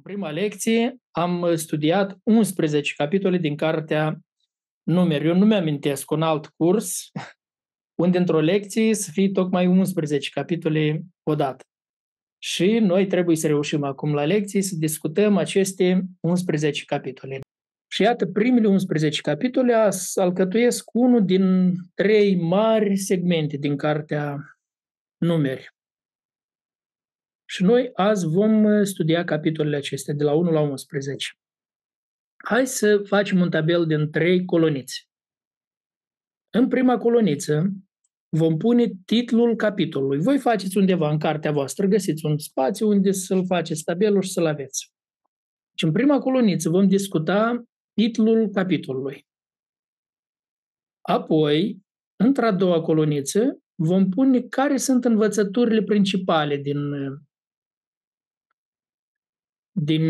În prima lecție am studiat 11 capitole din cartea Numeri. Eu nu mi-amintesc un alt curs unde într-o lecție să fie tocmai 11 capitole odată. Și noi trebuie să reușim acum la lecții să discutăm aceste 11 capitole. Și iată, primele 11 capitole alcătuiesc unul din trei mari segmente din cartea Numeri. Și noi azi vom uh, studia capitolele acestea, de la 1 la 11. Hai să facem un tabel din trei colonițe. În prima coloniță vom pune titlul capitolului. Voi faceți undeva în cartea voastră, găsiți un spațiu unde să-l faceți tabelul și să-l aveți. Și în prima coloniță vom discuta titlul capitolului. Apoi, într-a doua coloniță, vom pune care sunt învățăturile principale din din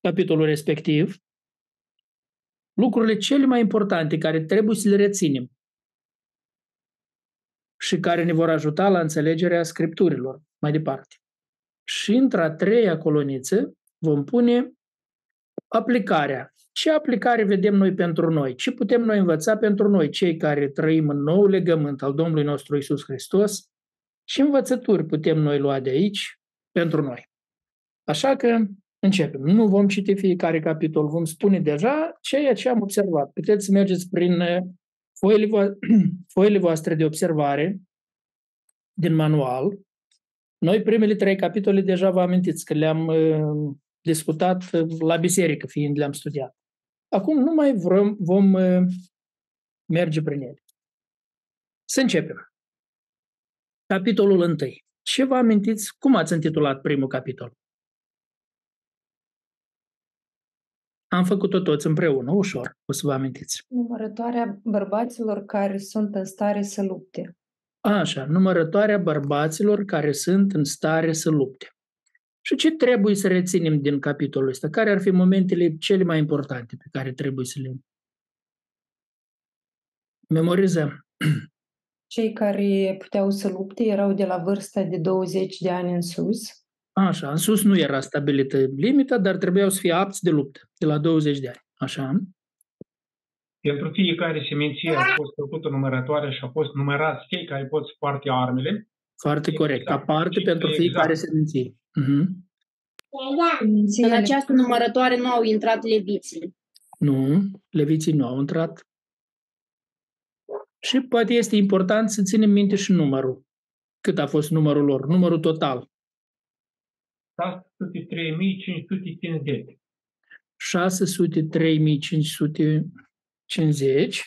capitolul respectiv, lucrurile cele mai importante care trebuie să le reținem și care ne vor ajuta la înțelegerea scripturilor mai departe. Și într-a treia coloniță vom pune aplicarea. Ce aplicare vedem noi pentru noi? Ce putem noi învăța pentru noi, cei care trăim în nou legământ al Domnului nostru Isus Hristos? Ce învățături putem noi lua de aici pentru noi? Așa că începem. Nu vom citi fiecare capitol, vom spune deja ceea ce am observat. Puteți să mergeți prin uh, foile, vo- foile voastre de observare din manual. Noi primele trei capitole deja vă amintiți că le-am uh, discutat uh, la biserică, fiind le-am studiat. Acum nu mai vrem, vom merge prin ele. Să începem. Capitolul 1. Ce vă amintiți? Cum ați intitulat primul capitol? Am făcut-o toți împreună, ușor, o să vă amintiți. Numărătoarea bărbaților care sunt în stare să lupte. Așa, numărătoarea bărbaților care sunt în stare să lupte. Și ce trebuie să reținem din capitolul ăsta? Care ar fi momentele cele mai importante pe care trebuie să le memorizăm? Cei care puteau să lupte erau de la vârsta de 20 de ani în sus Așa, în sus nu era stabilită limita, dar trebuiau să fie apți de luptă, de la 20 de ani. Așa. Pentru fiecare seminție a fost făcută numărătoare și a fost numărați cei care pot să poarte armele. Foarte corect. Exact. Aparte pentru fiecare exact. seminție. Uh-huh. În această numărătoare nu au intrat leviții. Nu, leviții nu au intrat. Și poate este important să ținem minte și numărul. Cât a fost numărul lor, numărul total. 603.550. 603.550.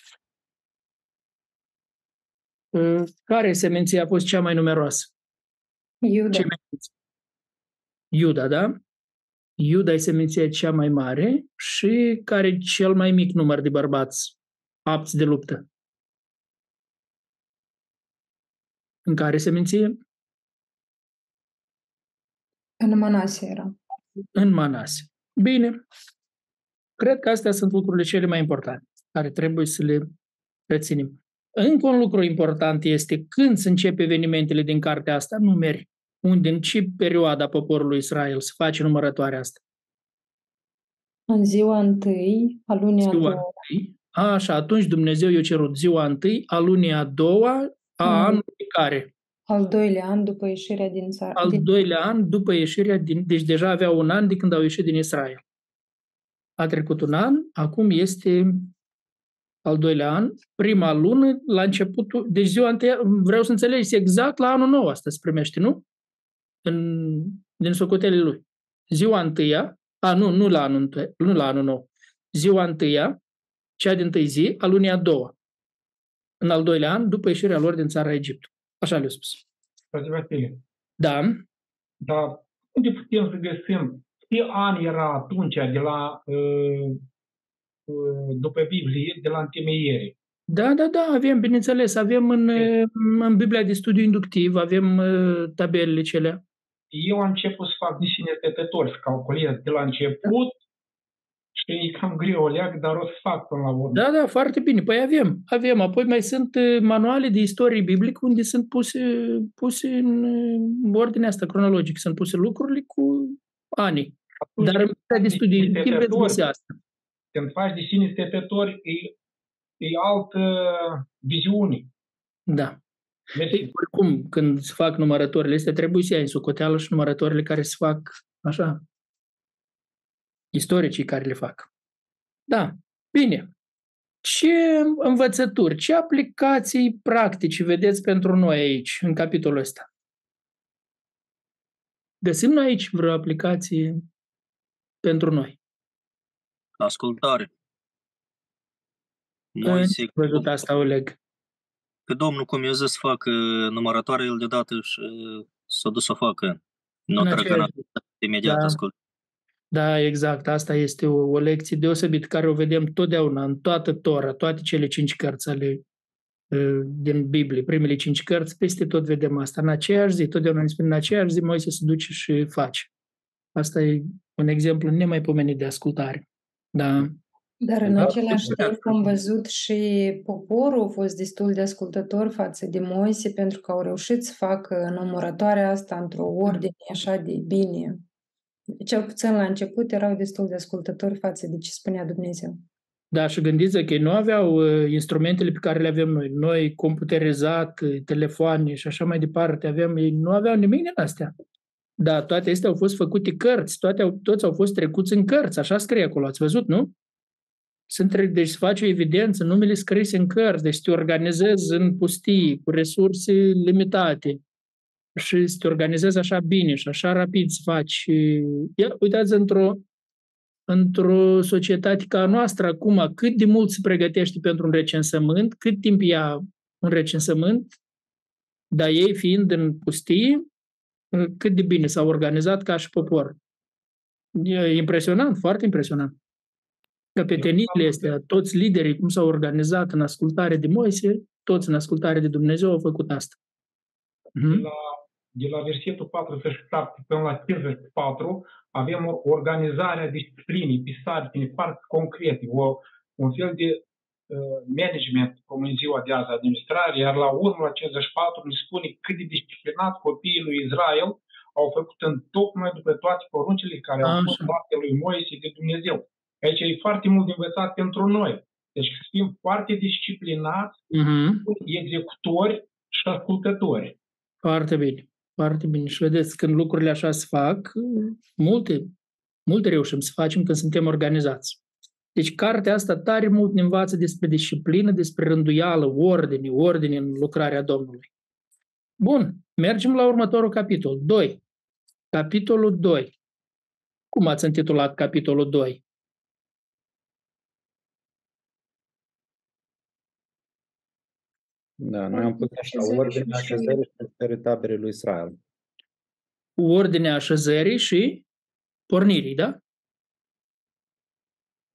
Care seminție a fost cea mai numeroasă? Iuda. Iuda, da? Iuda e seminția cea mai mare și care cel mai mic număr de bărbați apți de luptă. În care seminție? În Manase era. În Manase. Bine. Cred că astea sunt lucrurile cele mai importante care trebuie să le reținem. Încă un lucru important este când se începe evenimentele din cartea asta, numeri, unde, în ce perioada poporului Israel se face numărătoarea asta? În ziua întâi, a lunii a doua. Întâi. Așa, atunci Dumnezeu i-a cerut ziua întâi, a lunii a doua, a mm. anului care? Al doilea an după ieșirea din țară. Al din... doilea an după ieșirea din... Deci deja avea un an de când au ieșit din Israel. A trecut un an, acum este al doilea an, prima lună, la începutul... Deci ziua întâia, vreau să înțelegi exact la anul nou asta se primește, nu? În, din socotele lui. Ziua întâia, a, nu, nu la anul, întâi, nu la anul nou. Ziua întâia, cea din tâi zi, a lunii a doua. În al doilea an, după ieșirea lor din țara Egiptului. Așa le-a spus. Frate Vasile. Da. Dar unde putem să găsim ce an era atunci de la, uh, uh, după Biblie, de la întemeiere? Da, da, da, avem, bineînțeles, avem în, în Biblia de studiu inductiv, avem uh, tabelele cele. Eu am început să fac desene stătători, să calculez de la început și e cam greu o leac, dar o să fac până la urmă. Da, da, foarte bine. Păi avem, avem. Apoi mai sunt uh, manuale de istorie biblică unde sunt puse, puse în uh, ordinea asta cronologică, sunt puse lucrurile cu ani. Atunci Dar în perioada de studii, de timp veți găsi asta. când faci de sine stătători, e, e altă viziune. Da. Mersi. Ei, oricum, când se fac numărătorile astea, trebuie să iei în socoteală și numărătorile care se fac așa. Istoricii care le fac. Da, bine. Ce învățături, ce aplicații practici vedeți pentru noi aici, în capitolul ăsta? Găsim noi aici vreo aplicație pentru noi? Ascultare. În Moise, ce văzut asta, Oleg? pe Domnul cum i-a zis să facă numărătoare, el deodată și s-a dus să o facă. Nu În trăgăna aceeași- imediat Da. ascult. Da, exact. Asta este o, o lecție deosebită care o vedem totdeauna în toată Tora, toate cele cinci cărți ale uh, din Biblie, primele cinci cărți, peste tot vedem asta. În aceeași zi, totdeauna ne spune, în aceeași zi Moise se duce și face. Asta e un exemplu nemaipomenit de ascultare. Da. Dar în Da, același da. timp am văzut și poporul a fost destul de ascultător față de Moise pentru că au reușit să facă numărătoarea asta într-o ordine așa de bine. Cel puțin la început erau destul de ascultători față de ce spunea Dumnezeu. Da, și gândiți că ei nu aveau uh, instrumentele pe care le avem noi. Noi, computerizat, uh, telefoane și așa mai departe, avem, ei nu aveau nimic din astea. Da, toate astea au fost făcute cărți, toate au, toți au fost trecuți în cărți, așa scrie acolo, ați văzut, nu? Sunt, tre- deci se face o evidență, numele scrise în cărți, deci te organizezi în pustii, cu resurse limitate și să te organizezi așa bine și așa rapid să faci. Și, ia, uitați, într-o, într-o societate ca a noastră acum, cât de mult se pregătește pentru un recensământ, cât timp ia un recensământ, dar ei fiind în pustie, cât de bine s-au organizat ca și popor. E impresionant, foarte impresionant. Căpetenile astea, toți liderii, cum s-au organizat în ascultare de Moise, toți în ascultare de Dumnezeu au făcut asta. De Mhm. la, de la versetul 47 până la 54 avem o organizare a disciplinii, pe sarcini foarte concrete, o, un fel de uh, management, cum în ziua de azi, administrare, iar la urmă, la 54, ne spune cât de disciplinat copiii lui Israel au făcut în tocmai după toate poruncile care au fost Așa. date lui Moise de Dumnezeu. Aici e foarte mult de învățat pentru noi. Deci să fim foarte disciplinați, Mhm. executori și ascultători. Foarte bine, foarte bine. Și vedeți, când lucrurile așa se fac, multe, multe reușim să facem când suntem organizați. Deci cartea asta tare mult ne învață despre disciplină, despre rânduială, ordine, ordine în lucrarea Domnului. Bun, mergem la următorul capitol, 2. Capitolul 2. Cum ați intitulat capitolul 2? Da, noi am pus așa, ordinea așezării și așezării taberei lui Israel. Ordinea așezării și pornirii, da?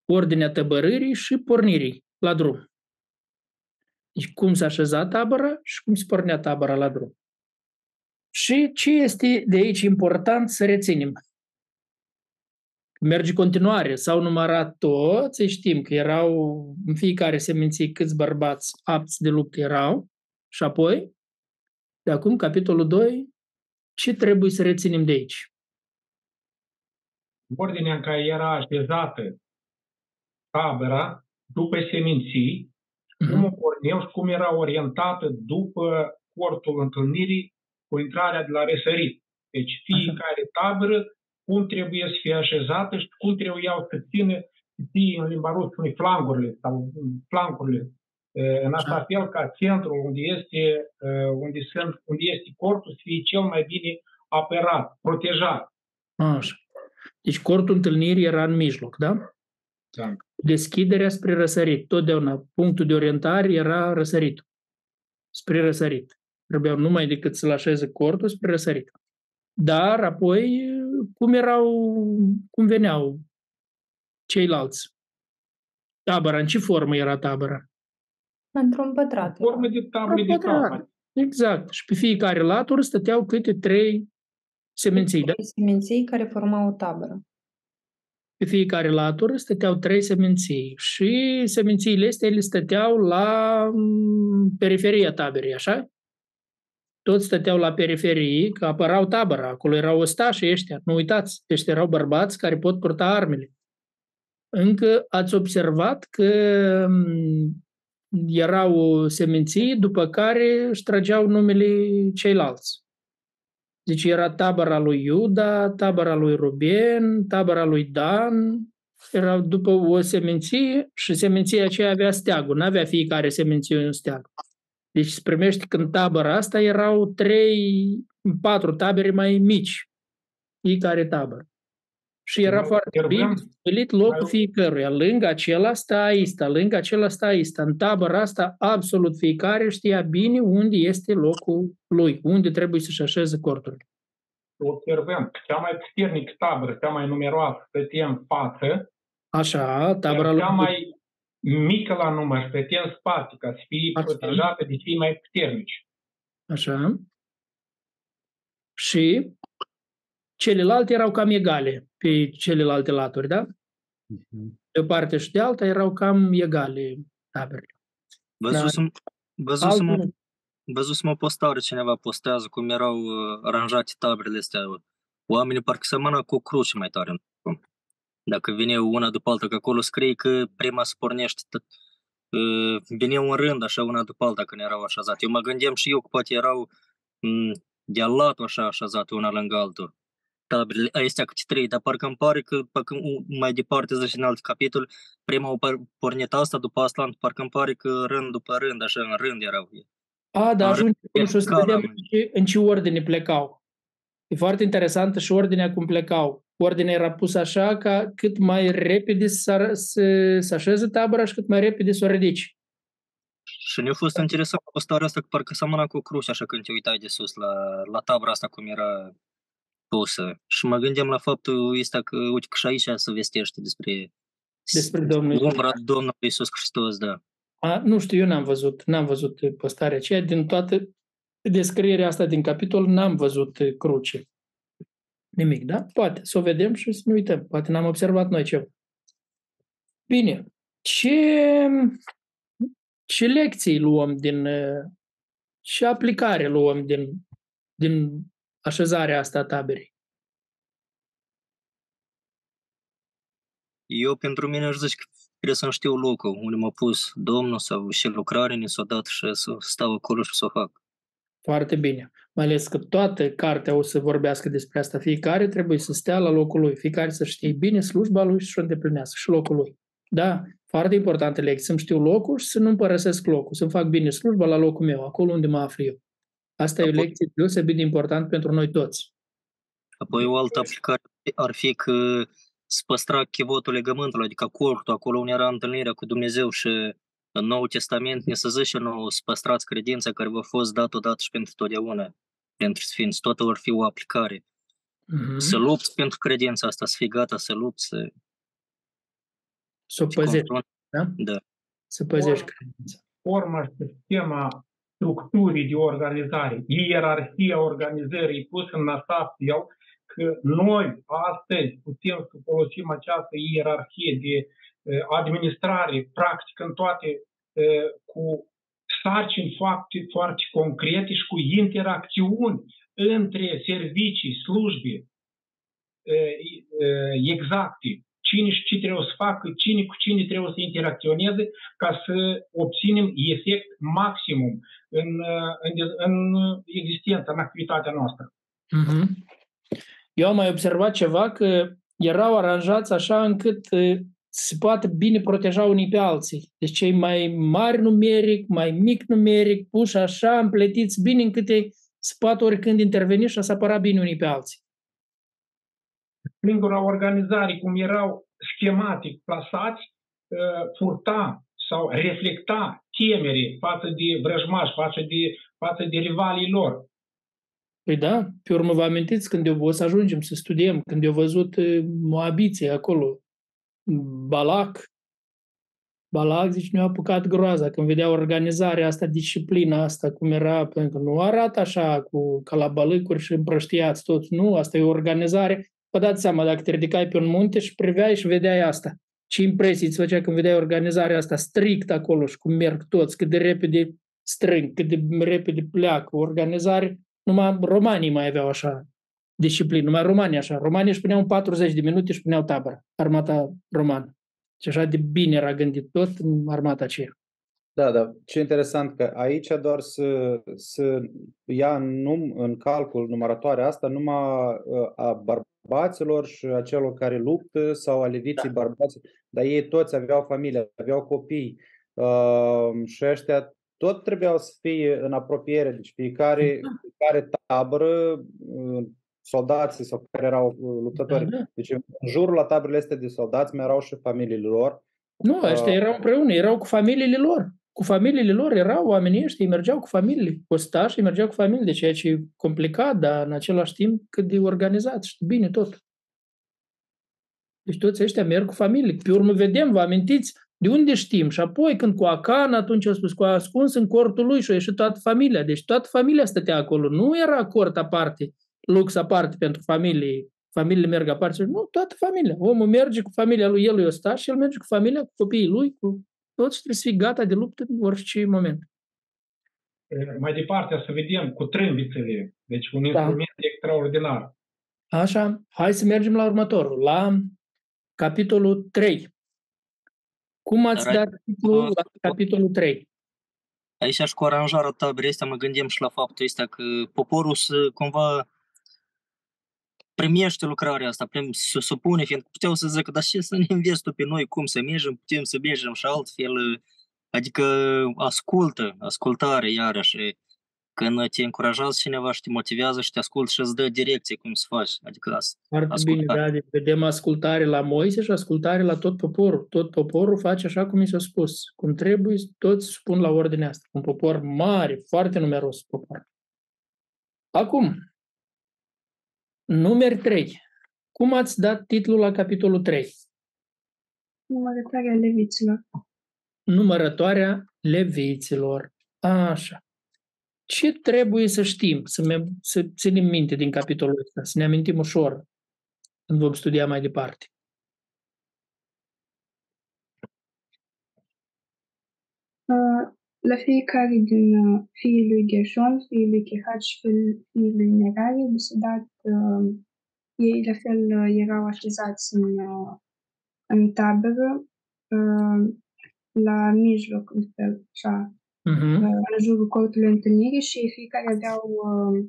Ordinea tăbărârii și pornirii la drum. Deci cum s-a așezat tabăra și cum se pornea tabăra la drum. Și ce este de aici important să reținem? Merge continuare, s-au numărat toți, știm că erau în fiecare seminție câți bărbați apți de luptă erau și apoi, de acum, capitolul 2, ce trebuie să reținem de aici? ordinea în care era așezată tabăra după seminții, cum o porneau și cum era orientată după cortul întâlnirii cu intrarea de la răsărit. Deci fiecare tabără cum trebuie să fie așezată și cum trebuiau să țină să fie în limba rusă spune flangurile sau flancurile. Eh, În așa fel ca centrul unde este, eh, unde, sunt, unde este cortul să fie cel mai bine apărat, protejat. Așa. Deci cortul întâlnirii era în mijloc, da? Da. Deschiderea spre răsărit. Totdeauna punctul de orientare era răsărit. Spre răsărit. Trebuiau numai decât să-l așeze cortul spre răsărit. Dar apoi, cum erau, cum veneau ceilalți? Tabăra, în ce formă era tabăra? Într-un pătrat. Formă de table de Pătrat. capăt. Exact. Și pe fiecare latură stăteau câte trei seminții, da? Seminții care formau o tabără. Pe fiecare latură stăteau trei seminții și semințiile astea ele stăteau la mm, periferia taberei, așa? Toți stăteau la periferii, că apărau tabăra, acolo erau ostașii ăștia, nu uitați, ăștia erau bărbați care pot purta armele. Încă ați observat că mm, erau seminții după care își trageau numele ceilalți. Deci era tabăra lui Iuda, tabăra lui Ruben, tabăra lui Dan, era după o seminție și seminția aceea avea steagul, nu avea fiecare seminție un steag. Deci se primește că în tabăra asta erau trei, patru tabere mai mici, fiecare tabără. Și era foarte bine stabilit locul fiecăruia. Lângă acela sta Aista, lângă acela sta Aista. În tabăra asta, absolut fiecare știa bine unde este locul lui, unde trebuie să-și așeze corturile. Observăm, cea mai puternic tabără, cea mai numeroasă, stătea în față. Așa, tabăra lui. Cea mai mică la număr, stătea în spate, ca să fie Așa. protejată de cei mai puternici. Așa. Și celelalte erau cam egale pe celelalte laturi, da? Uh-huh. De o parte și de alta erau cam egale taberele. Văzusem, da. văzusem, Altul... văzusem o postare, cineva postează cum erau uh, aranjate taberele astea. Oamenii parcă semăna cu cruce mai tare. Dacă vine una după alta, că acolo scrie că prima se pornește uh, vine un rând așa una după alta când erau așezate. Eu mă gândeam și eu că poate erau mm, de latul așa așezate una lângă altul taberele astea câte trei, dar parcă îmi pare că parcă mai departe, zice în alt capitol, prima o pornit asta, după asta, parcă îmi pare că rând după rând, așa, în rând erau. A, da, ajunge și o să vedem în ce, în ce ordine plecau. E foarte interesantă și ordinea cum plecau. Ordinea era pusă așa ca cât mai repede să, să, să așeze tabăra și cât mai repede să o ridici. Și ne-a fost interesant postarea asta, că parcă seamănă cu cruce, așa când te uitai de sus la, la tabra asta, cum era pusă. Și mă gândeam la faptul ăsta că, uite, că și aici se vestește despre, despre Domnul umbra Domnului Iisus Hristos, da. A, nu știu, eu n-am văzut, n-am văzut postarea aceea. Din toată descrierea asta din capitol n-am văzut cruce. Nimic, da? Poate să o vedem și să ne uităm. Poate n-am observat noi ceva. Bine. Ce, ce lecții luăm din, ce aplicare luăm din, din așezarea asta a taberei? Eu, pentru mine, aș zice că trebuie să știu locul unde m-a pus Domnul sau și lucrare ne s-a dat și să stau acolo și să o fac. Foarte bine. Mai ales că toată cartea o să vorbească despre asta. Fiecare trebuie să stea la locul lui. Fiecare să știe bine slujba lui și să o îndeplinească și locul lui. Da, foarte importantă lecție. Să-mi știu locul și să nu părăsesc locul. Să-mi fac bine slujba la locul meu, acolo unde mă aflu eu. Asta Apoi, e o lecție deosebit de important pentru noi toți. Apoi o altă aplicare ar fi că să păstra chivotul legământului, adică cortul, acolo unde era întâlnirea cu Dumnezeu și în Noul Testament ne să zice nou să păstrați credința care v-a fost dat odată și pentru totdeauna, pentru sfinți. Totul ar fi o aplicare. Mm-hmm. Să lupți pentru credința asta, să fii gata să lupți, să... Să o păzești, da? Da. Să păzești credința. Forma și sistema structurii de organizare, ierarhia organizării pus în așa fel că noi astăzi putem să folosim această ierarhie de administrare practic în toate cu sarcini foarte, foarte concrete și cu interacțiuni între servicii, slujbe exacte cine și ce trebuie să facă, cine cu cine trebuie să interacționeze ca să obținem efect maximum în, în, în existența, în activitatea noastră. Mm-hmm. Eu am mai observat ceva că erau aranjați așa încât se poate bine proteja unii pe alții. Deci cei mai mari numeric, mai mic numeric, puși așa, împletiți bine încât ei se poate oricând interveni și să apăra bine unii pe alții singura organizare, cum erau schematic plasați, uh, furta sau reflecta temere față de vrăjmași, față de, față de rivalii lor. Păi da, pe urmă vă amintiți când eu o să ajungem să studiem, când eu văzut uh, Moabiții acolo, Balac, Balac, zici, ne-a apucat groaza. Când vedea organizarea asta, disciplina asta, cum era, pentru că nu arată așa cu calabalâcuri și împrăștiați toți, nu, asta e o organizare. Vă dați seama, dacă te ridicai pe un munte și priveai și vedeai asta. Ce impresii îți făcea când vedeai organizarea asta strict acolo și cum merg toți, cât de repede strâng, cât de repede pleacă, organizare, numai romanii mai aveau așa disciplină, numai romanii așa. Romanii își puneau 40 de minute și puneau tabără, armata romană. Și așa de bine era gândit tot în armata aceea. Da, da. Ce interesant că aici doar să, să ia în, num, în calcul numărătoarea asta numai uh, a bărbaților și a celor care luptă sau a leviții da. bărbați, dar ei toți aveau familie, aveau copii uh, și ăștia tot trebuiau să fie în apropiere, deci fiecare, da. fiecare tabără, uh, soldații sau care erau luptători. Da, da. Deci în jurul la taberele astea de soldați mai erau și familiile lor. Nu, ăștia erau împreună, erau cu familiile lor cu familiile lor erau oamenii ăștia, mergeau cu familiile, ostașii mergeau cu familiile, de ceea ce e complicat, dar în același timp cât de organizat și bine tot. Deci toți ăștia merg cu familie. Pe urmă vedem, vă amintiți, de unde știm? Și apoi când cu Acan, atunci a spus, cu ascuns în cortul lui și a ieșit toată familia. Deci toată familia stătea acolo. Nu era cort aparte, lux aparte pentru familie. Familiile merg aparte. Nu, toată familia. Omul merge cu familia lui, el e ostaș și el merge cu familia, cu copiii lui, cu toți trebuie să fii gata de luptă în orice moment. Mai departe, să vedem cu trâmbițele. Deci un da. instrument extraordinar. Așa, hai să mergem la următorul, la capitolul 3. Cum ați dat titlul la capitolul 3? Aici și cu aranjarea taberei astea mă gândim și la faptul ăsta că poporul să cumva primește lucrarea asta, prim, se supune, fiindcă puteau să zică, dar ce să ne înveți tu pe noi, cum să mergem, putem să mergem și altfel, adică ascultă, ascultare iarăși, când te încurajează cineva și te motivează și te ascultă și îți dă direcție cum să faci. Adică as, Foarte ascultare. bine, da, deci vedem ascultare la Moise și ascultare la tot poporul. Tot poporul face așa cum i s-a spus. Cum trebuie, toți spun la ordinea asta. Un popor mare, foarte numeros popor. Acum, Numeri 3. Cum ați dat titlul la capitolul 3? Numărătoarea leviților. Numărătoarea leviților. Așa. Ce trebuie să știm, să, me- să ținem minte din capitolul ăsta, să ne amintim ușor când vom studia mai departe? Uh, la fiecare din uh, fiii lui Gershon, fiii lui Kehat și fiii lui Merari, li s-a dat, uh, ei la fel uh, erau așezați în, uh, în tabără, uh, la mijloc, în fel, așa, uh-huh. uh, în jurul cortului întâlnirii și fiecare aveau uh,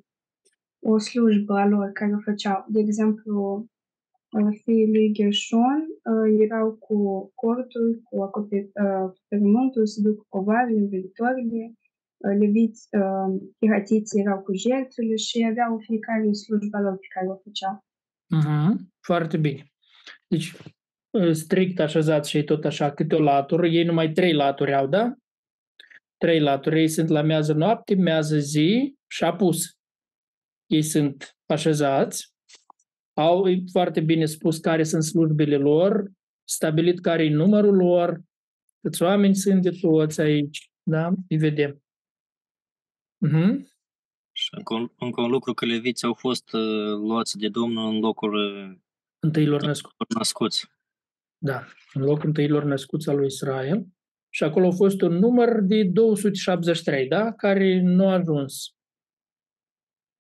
o slujbă a lor care o făceau. De exemplu, fiii lui Gershon uh, erau cu cortul, cu acoperământul, uh, se duc covarele, învelitorile, uh, leviți, chiratiții erau cu jertfele și aveau fiecare slujba lor pe care o făceau. Uh-huh. Foarte bine. Deci, strict așezat și tot așa, câte o latură, ei numai trei laturi au, da? Trei laturi, ei sunt la mează noapte, mează zi și apus. Ei sunt așezați, au foarte bine spus care sunt slujbele lor, stabilit care e numărul lor, câți oameni sunt de toți aici, da? Îi vedem. Uh-huh. Și încă un, încă un lucru că leviți au fost uh, luați de Domnul în locul uh, întâilor născuți. născuți. Da, în locul întâilor născuți al lui Israel. Și acolo a fost un număr de 273, da? Care nu a ajuns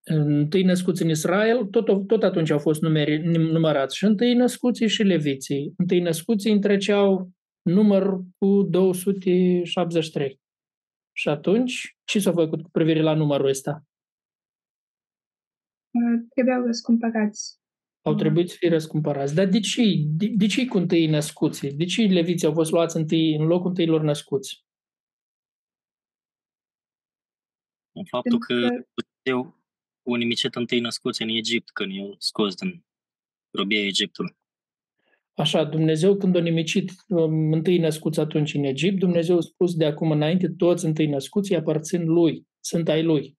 întâi născuți în Israel, tot, tot atunci au fost numeri, numărați și întâi născuții și leviții. Întâi născuții întreceau număr cu 273. Și atunci, ce s-a făcut cu privire la numărul ăsta? Trebuiau răscumpărați. Au trebuit să fie răscumpărați. Dar de ce? De, de ce cu întâi născuții? De ce leviții au fost luați întâi, în locul întâilor născuți? Faptul că eu au nimicit întâi născuți în Egipt când i-au scos din robia Egiptului. Așa, Dumnezeu când a nimicit um, întâi născuți atunci în Egipt, Dumnezeu a spus de acum înainte, toți întâi născuți aparțin lui, sunt ai lui.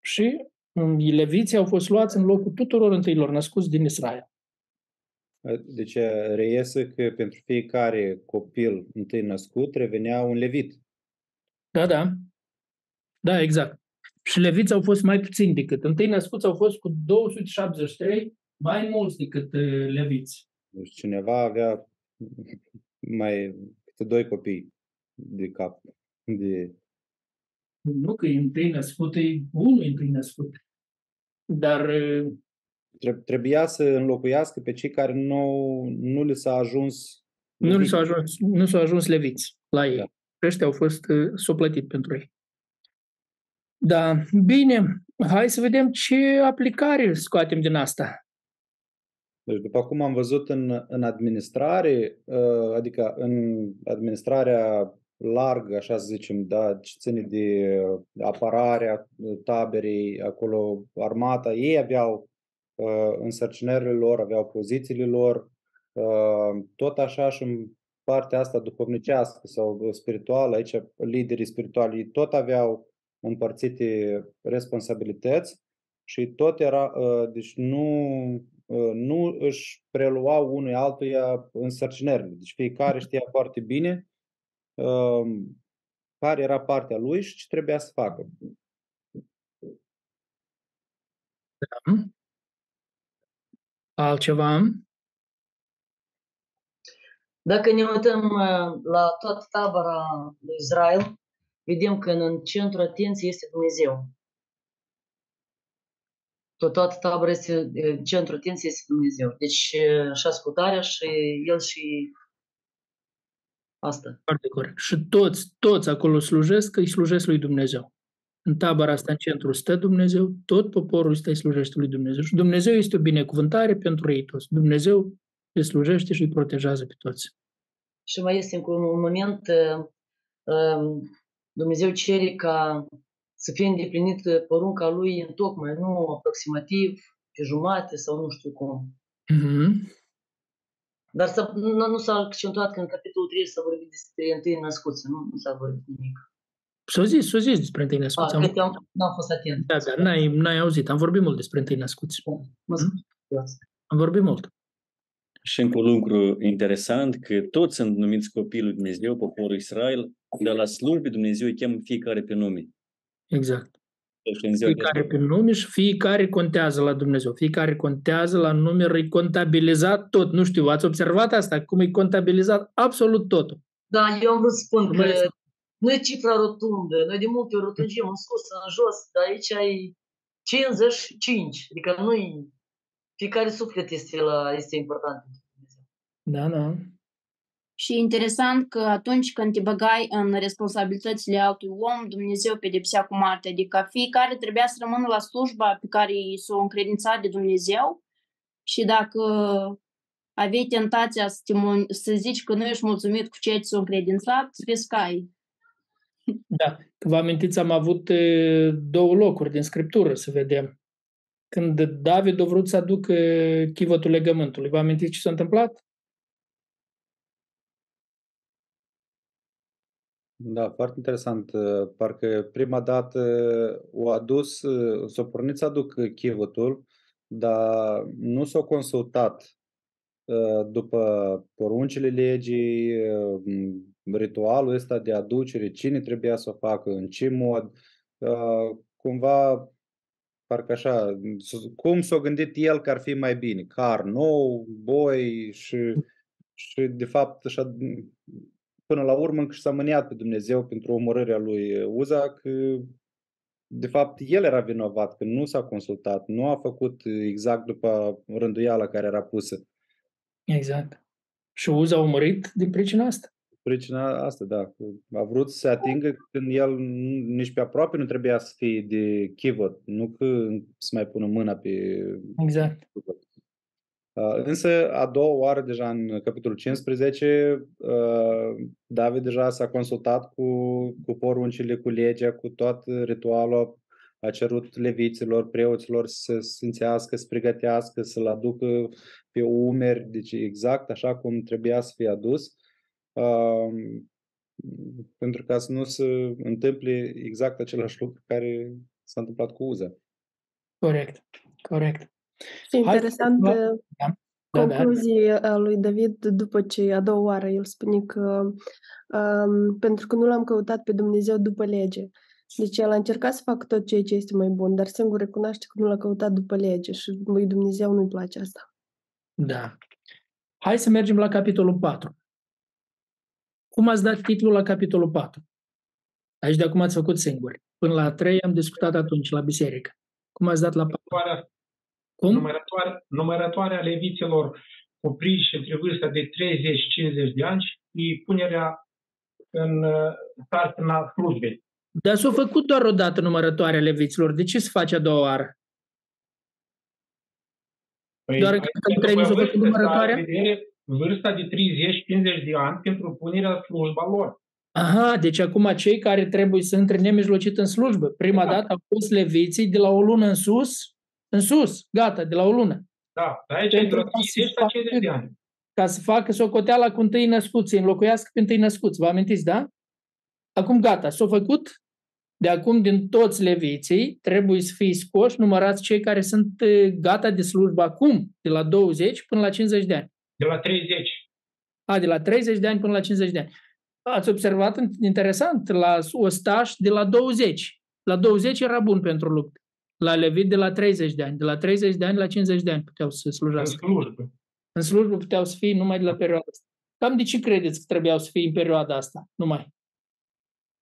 Și um, leviții au fost luați în locul tuturor întâilor născuți din Israel. Deci reiese că pentru fiecare copil întâi născut revenea un levit. Da, da. Da, exact și leviți au fost mai puțini decât. Întâi născuți au fost cu 273 mai mulți decât uh, leviți. Deci cineva avea mai câte doi copii de cap. de... Nu că e întâi născut, e unul întâi născut. Dar trebuia să înlocuiască pe cei care nu, nu li s-a ajuns nu li s-a ajuns, nu s-au ajuns leviți la ei. Da. Ăștia au fost, s-au plătit pentru ei. Da, bine, hai să vedem ce aplicare scoatem din asta. Deci, după cum am văzut în, în administrare, ă, adică în administrarea largă, așa să zicem, da, ce ține de apărarea taberei, acolo armata, ei aveau ă, însărcinările lor, aveau pozițiile lor, ă, tot așa și în partea asta duhovnicească sau spirituală, aici liderii spirituali tot aveau împărțite responsabilități și tot era, deci nu Ă, nu își preluau unui altuia însărcinările. Deci fiecare știa foarte bine ă, care era partea lui și ce trebuia să facă. Da. Altceva? Dacă ne uităm ă, la toată tabăra lui Israel, vedem că în centru atenției este Dumnezeu tot toată tabăra este centrul atenției este Dumnezeu. Deci și ascultarea și el și asta. Foarte corect. Și toți, toți acolo slujesc, că îi slujesc lui Dumnezeu. În tabăra asta, în centru, stă Dumnezeu, tot poporul ăsta îi slujește lui Dumnezeu. Și Dumnezeu este o binecuvântare pentru ei toți. Dumnezeu îi slujește și îi protejează pe toți. Și mai este un moment, Dumnezeu cere ca să fie îndeplinită porunca lui în tocmai, nu aproximativ, pe jumate sau nu știu cum. Mm-hmm. Dar să, nu, nu s-a accentuat că în capitolul 3 s-a vorbit despre întâi născuți, nu, nu s-a vorbit nimic. S-a zis, s-a zis despre întâi născuți. A, am... n-am fost atent. Da, da, n-ai, n-ai auzit. Am vorbit mult despre întâi născuți. Da, mm? Am vorbit mult. Și încă un lucru interesant, că toți sunt numiți copii lui Dumnezeu, poporul Israel, de la slujbe Dumnezeu îi cheamă fiecare pe nume. Exact. Fiecare pe nume și fiecare contează la Dumnezeu. Fiecare contează la număr, e contabilizat tot. Nu știu, ați observat asta? Cum e contabilizat absolut totul. Da, eu am vrut să spun că nu e cifra rotundă. Noi de multe ori rotungim în sus, în jos, dar aici ai 55. Adică nu e... Fiecare suflet este, la, este important. Da, da. Și interesant că atunci când te băgai în responsabilitățile altui om, Dumnezeu pedepsea cu moarte. Adică fiecare trebuia să rămână la slujba pe care i s-o încredințat de Dumnezeu și dacă aveai tentația să, te, să zici că nu ești mulțumit cu ceea ce s-a încredințat, vezi că ai. Da, vă amintiți, am avut două locuri din Scriptură, să vedem. Când David a vrut să aducă chivătul legământului, vă amintiți ce s-a întâmplat? Da, foarte interesant. Parcă prima dată o adus, s-a pornit să aduc chivotul, dar nu s-a consultat după poruncile legii, ritualul ăsta de aducere, cine trebuia să o facă, în ce mod. Cumva, parcă așa, cum s-a gândit el că ar fi mai bine? Car nou, boi și, și de fapt așa până la urmă încă și s-a mâniat pe Dumnezeu pentru omorârea lui Uza, că de fapt el era vinovat, că nu s-a consultat, nu a făcut exact după rânduiala care era pusă. Exact. Și Uza a omorât din pricina asta. Pricina asta, da. A vrut să se atingă când el nici pe aproape nu trebuia să fie de chivot, nu că să mai pună mâna pe... Exact. Însă, a doua oară, deja în capitolul 15, David deja s-a consultat cu, cu poruncile, cu legea, cu tot ritualul, a cerut leviților, preoților să sfințească, să pregătească, să-l aducă pe umeri, deci exact așa cum trebuia să fie adus, pentru ca să nu se întâmple exact același lucru care s-a întâmplat cu Uza. Corect, corect. Și interesant Hai, da. concluzie da, da. lui David după ce a doua oară el spune că um, pentru că nu l-am căutat pe Dumnezeu după lege. Deci el a încercat să facă tot ceea ce este mai bun, dar singur recunoaște că nu l-a căutat după lege și lui Dumnezeu nu-i place asta. Da. Hai să mergem la capitolul 4. Cum ați dat titlul la capitolul 4? Aici de acum ați făcut singuri. Până la trei am discutat atunci la biserică. Cum ați dat la patru? Cum? Numărătoare, numărătoarea leviților cuprinși între vârsta de 30-50 de ani și punerea în uh, sarcina slujbei. Dar s-a făcut doar o dată numărătoarea leviților. De ce se face a doua oară? Păi, doar că trebuie să făcut numărătoarea? Vârsta de 30-50 de ani pentru punerea slujba lor. Aha, deci acum cei care trebuie să intre nemijlocit în slujbă. Prima da. dată au pus leviții de la o lună în sus, în sus, gata, de la o lună. Da, aici pentru ca să, facă, de ani. ca să facă socoteala cu întâi născuți, să înlocuiască pe întâi născuți. Vă amintiți, da? Acum gata, s-a făcut. De acum, din toți leviții, trebuie să fie scoși, numărați cei care sunt gata de slujbă acum, de la 20 până la 50 de ani. De la 30. A, de la 30 de ani până la 50 de ani. Ați observat, interesant, la ostaș de la 20. La 20 era bun pentru luptă. La levit de la 30 de ani. De la 30 de ani la 50 de ani puteau să slujească. În slujbă. În slujbă puteau să fie numai de la perioada asta. Cam de ce credeți că trebuiau să fie în perioada asta? Numai.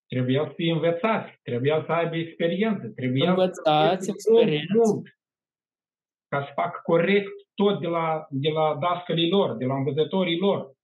Trebuiau să fie învățați, trebuiau să aibă experiență, trebuiau învățați, să experiență. Mult, ca să facă corect tot de la, de la dascălii lor, de la învățătorii lor.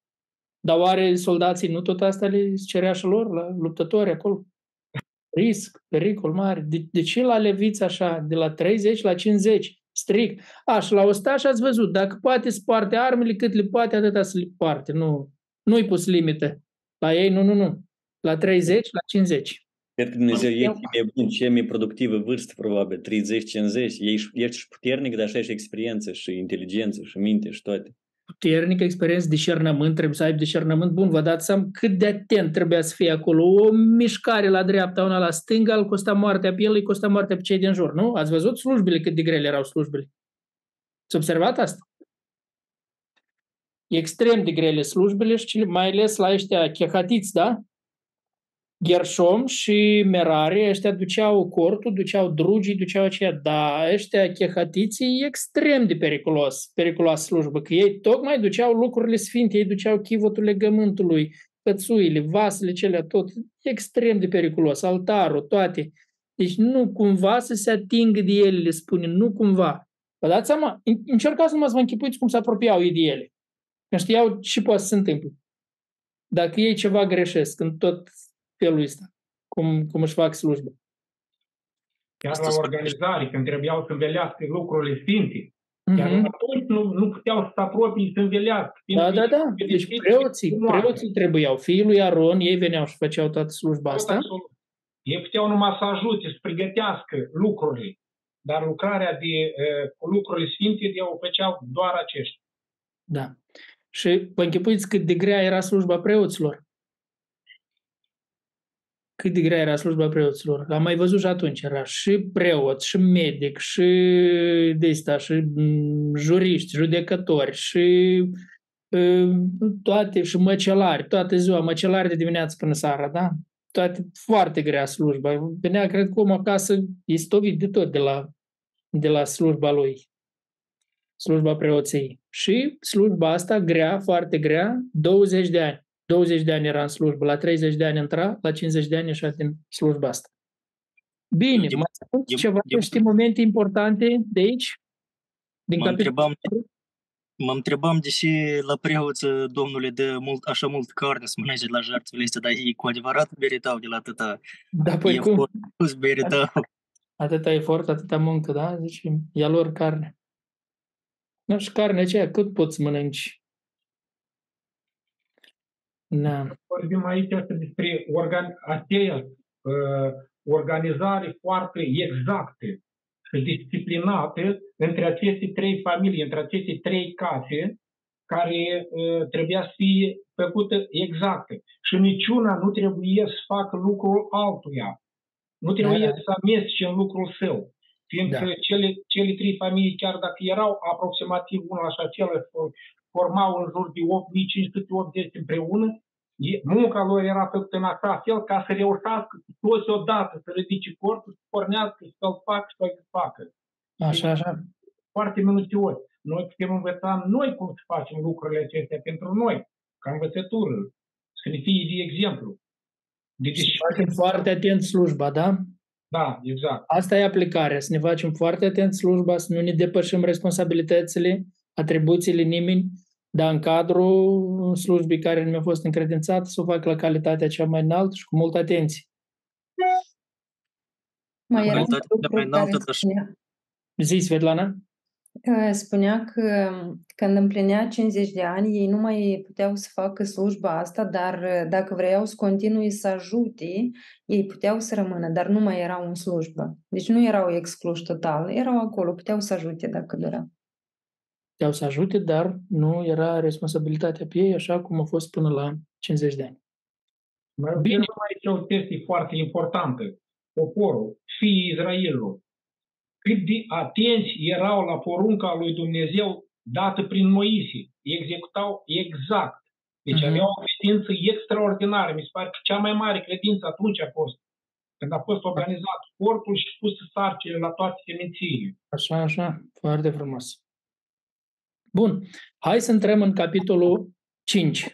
Dar oare soldații nu tot asta le cerea și lor la luptători acolo? Risc, pericol mare. De, de ce la leviți așa, de la 30 la 50? Strict. Aș, și la ostaș ați văzut, dacă poate să poarte armele, cât le poate, atâta să le poarte. Nu, nu-i pus limite. La ei, nu, nu, nu. La 30, la 50. Cred că Dumnezeu e mai bun, ce mai productivă vârstă, probabil, 30-50. Ești, ești și puternic, dar așa și experiență, și inteligență, și minte, și toate puternică experiență de șernământ, trebuie să aibă de șernământ bun. Vă dați seama cât de atent trebuia să fie acolo. O mișcare la dreapta, una la stânga, îl costa moartea pe el, îi costa moartea pe cei din jur, nu? Ați văzut slujbele, cât de grele erau slujbele? Ați observat asta? Extrem de grele slujbele și mai ales la ăștia chehatiți, da? Gershom și Merari, ăștia duceau cortul, duceau drugii, duceau aceia, dar ăștia chehatiții extrem de periculos, periculos slujbă, că ei tocmai duceau lucrurile sfinte, ei duceau chivotul legământului, cățuile, vasele cele, tot, extrem de periculos, altarul, toate. Deci nu cumva să se atingă de ele, le spune, nu cumva. Vă dați seama? Încercați numai să vă închipuiți cum se apropiau ei de ele. Că știau ce poate să se întâmple. Dacă ei ceva greșesc, când tot felul ăsta, cum, cum își fac slujba. Chiar la organizare, când trebuiau să învelească lucrurile sfinte, Chiar mm-hmm. atunci nu, nu puteau să se apropie să învelească. Da, da, da. Deci preoții, preoții trebuiau. Fiii lui Aron, ei veneau și făceau toată slujba asta. Ei puteau numai să ajute, să pregătească lucrurile. Dar lucrarea de, cu lucrurile sfinte de o făceau doar aceștia. Da. Și vă închipuiți cât de grea era slujba preoților cât de grea era slujba preoților. Am mai văzut și atunci, era și preot, și medic, și de asta, și mm, juriști, judecători, și toate, și măcelari, toată ziua, măcelari de dimineață până seara, da? Toate, foarte grea slujba. Venea, cred că om acasă istovit de tot de la, de la slujba lui, slujba preoției. Și slujba asta grea, foarte grea, 20 de ani. 20 de ani era în slujbă, la 30 de ani intra, la 50 de ani ieșea din slujba asta. Bine, de, mai sunt de, ceva de, niște momente importante de aici? Din mă, întrebam, mă întrebam de ce la preoță, domnule, de mult, așa mult carne să mănânce la jertfele astea, dar ei cu adevărat meritau de la atâta da, păi efort, cum? meritau. Atâta efort, atâta muncă, da? Deci ia lor carne. Nu, și carne aceea, cât poți mănânci? Da. Vorbim aici despre organ, aceea uh, organizare foarte exacte și disciplinate între aceste trei familii, între aceste trei case, care uh, trebuia să fie făcute exacte. Și niciuna nu trebuie să facă lucrul altuia. Nu trebuie da. să amestece în lucrul său. Fiindcă da. cele, cele trei familii, chiar dacă erau aproximativ una și același, formau în jur de 8580 împreună, munca lor era făcută în așa fel ca să reușească toți odată să ridice corpul, să pornească, să-l facă și să-l facă. Așa, așa. Foarte minuțios. Noi putem învăța noi cum să facem lucrurile acestea pentru noi, ca învățătură, să ne fie de exemplu. Deci, să facem foarte atent slujba, da? Da, exact. Asta e aplicarea, să ne facem foarte atent slujba, să nu ne depășim responsabilitățile, atribuțiile nimeni, dar în cadrul slujbii care mi-a fost încredințat să o fac la calitatea cea mai înaltă și cu multă atenție. Mai era un lucru care spunea. Zi, Svetlana? Spunea că când împlinea 50 de ani, ei nu mai puteau să facă slujba asta, dar dacă vreau să continui să ajute, ei puteau să rămână, dar nu mai erau în slujbă. Deci nu erau excluși total, erau acolo, puteau să ajute dacă doreau. Puteau să ajute, dar nu era responsabilitatea pe ei așa cum a fost până la 50 de ani. Bine. Aici o chestie foarte importantă. Poporul, fiii Israelului, cât de atenți erau la porunca lui Dumnezeu dată prin Moise. Executau exact. Deci uh-huh. aveau o credință extraordinară. Mi se pare că cea mai mare credință atunci a fost când a fost organizat corpul și pus sarcile la toate semințiile. Așa, așa, foarte frumos. Bun, hai să intrăm în capitolul 5.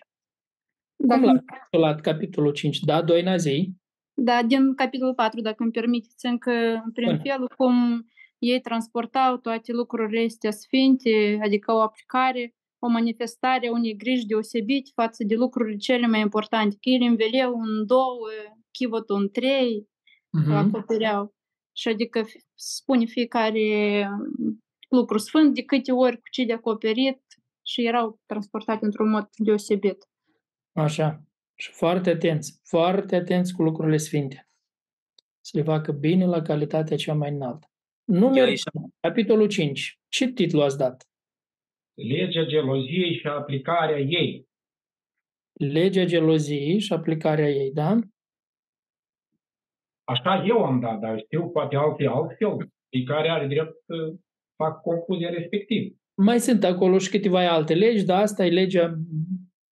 Da. Cum l-a capitulat capitolul 5? Da, doi nazii. Da, din capitolul 4, dacă îmi permiteți, încă prin Bun. felul cum ei transportau toate lucrurile astea sfinte, adică o aplicare, o manifestare a unei griji deosebite față de lucrurile cele mai importante. Că ele înveleau în două, chivotul în trei, uh-huh. acopereau. Și adică spune fiecare lucru sfânt de câte ori cu ce de acoperit și erau transportate într-un mod deosebit. Așa. Și foarte atenți, foarte atenți cu lucrurile sfinte. Să le facă bine la calitatea cea mai înaltă. Numeri, capitolul 5. Ce titlu ați dat? Legea geloziei și aplicarea ei. Legea geloziei și aplicarea ei, da? Așa eu am dat, dar știu poate alții altfel. Fiecare are drept să fac confuzia respectiv. Mai sunt acolo și câteva alte legi, dar asta e legea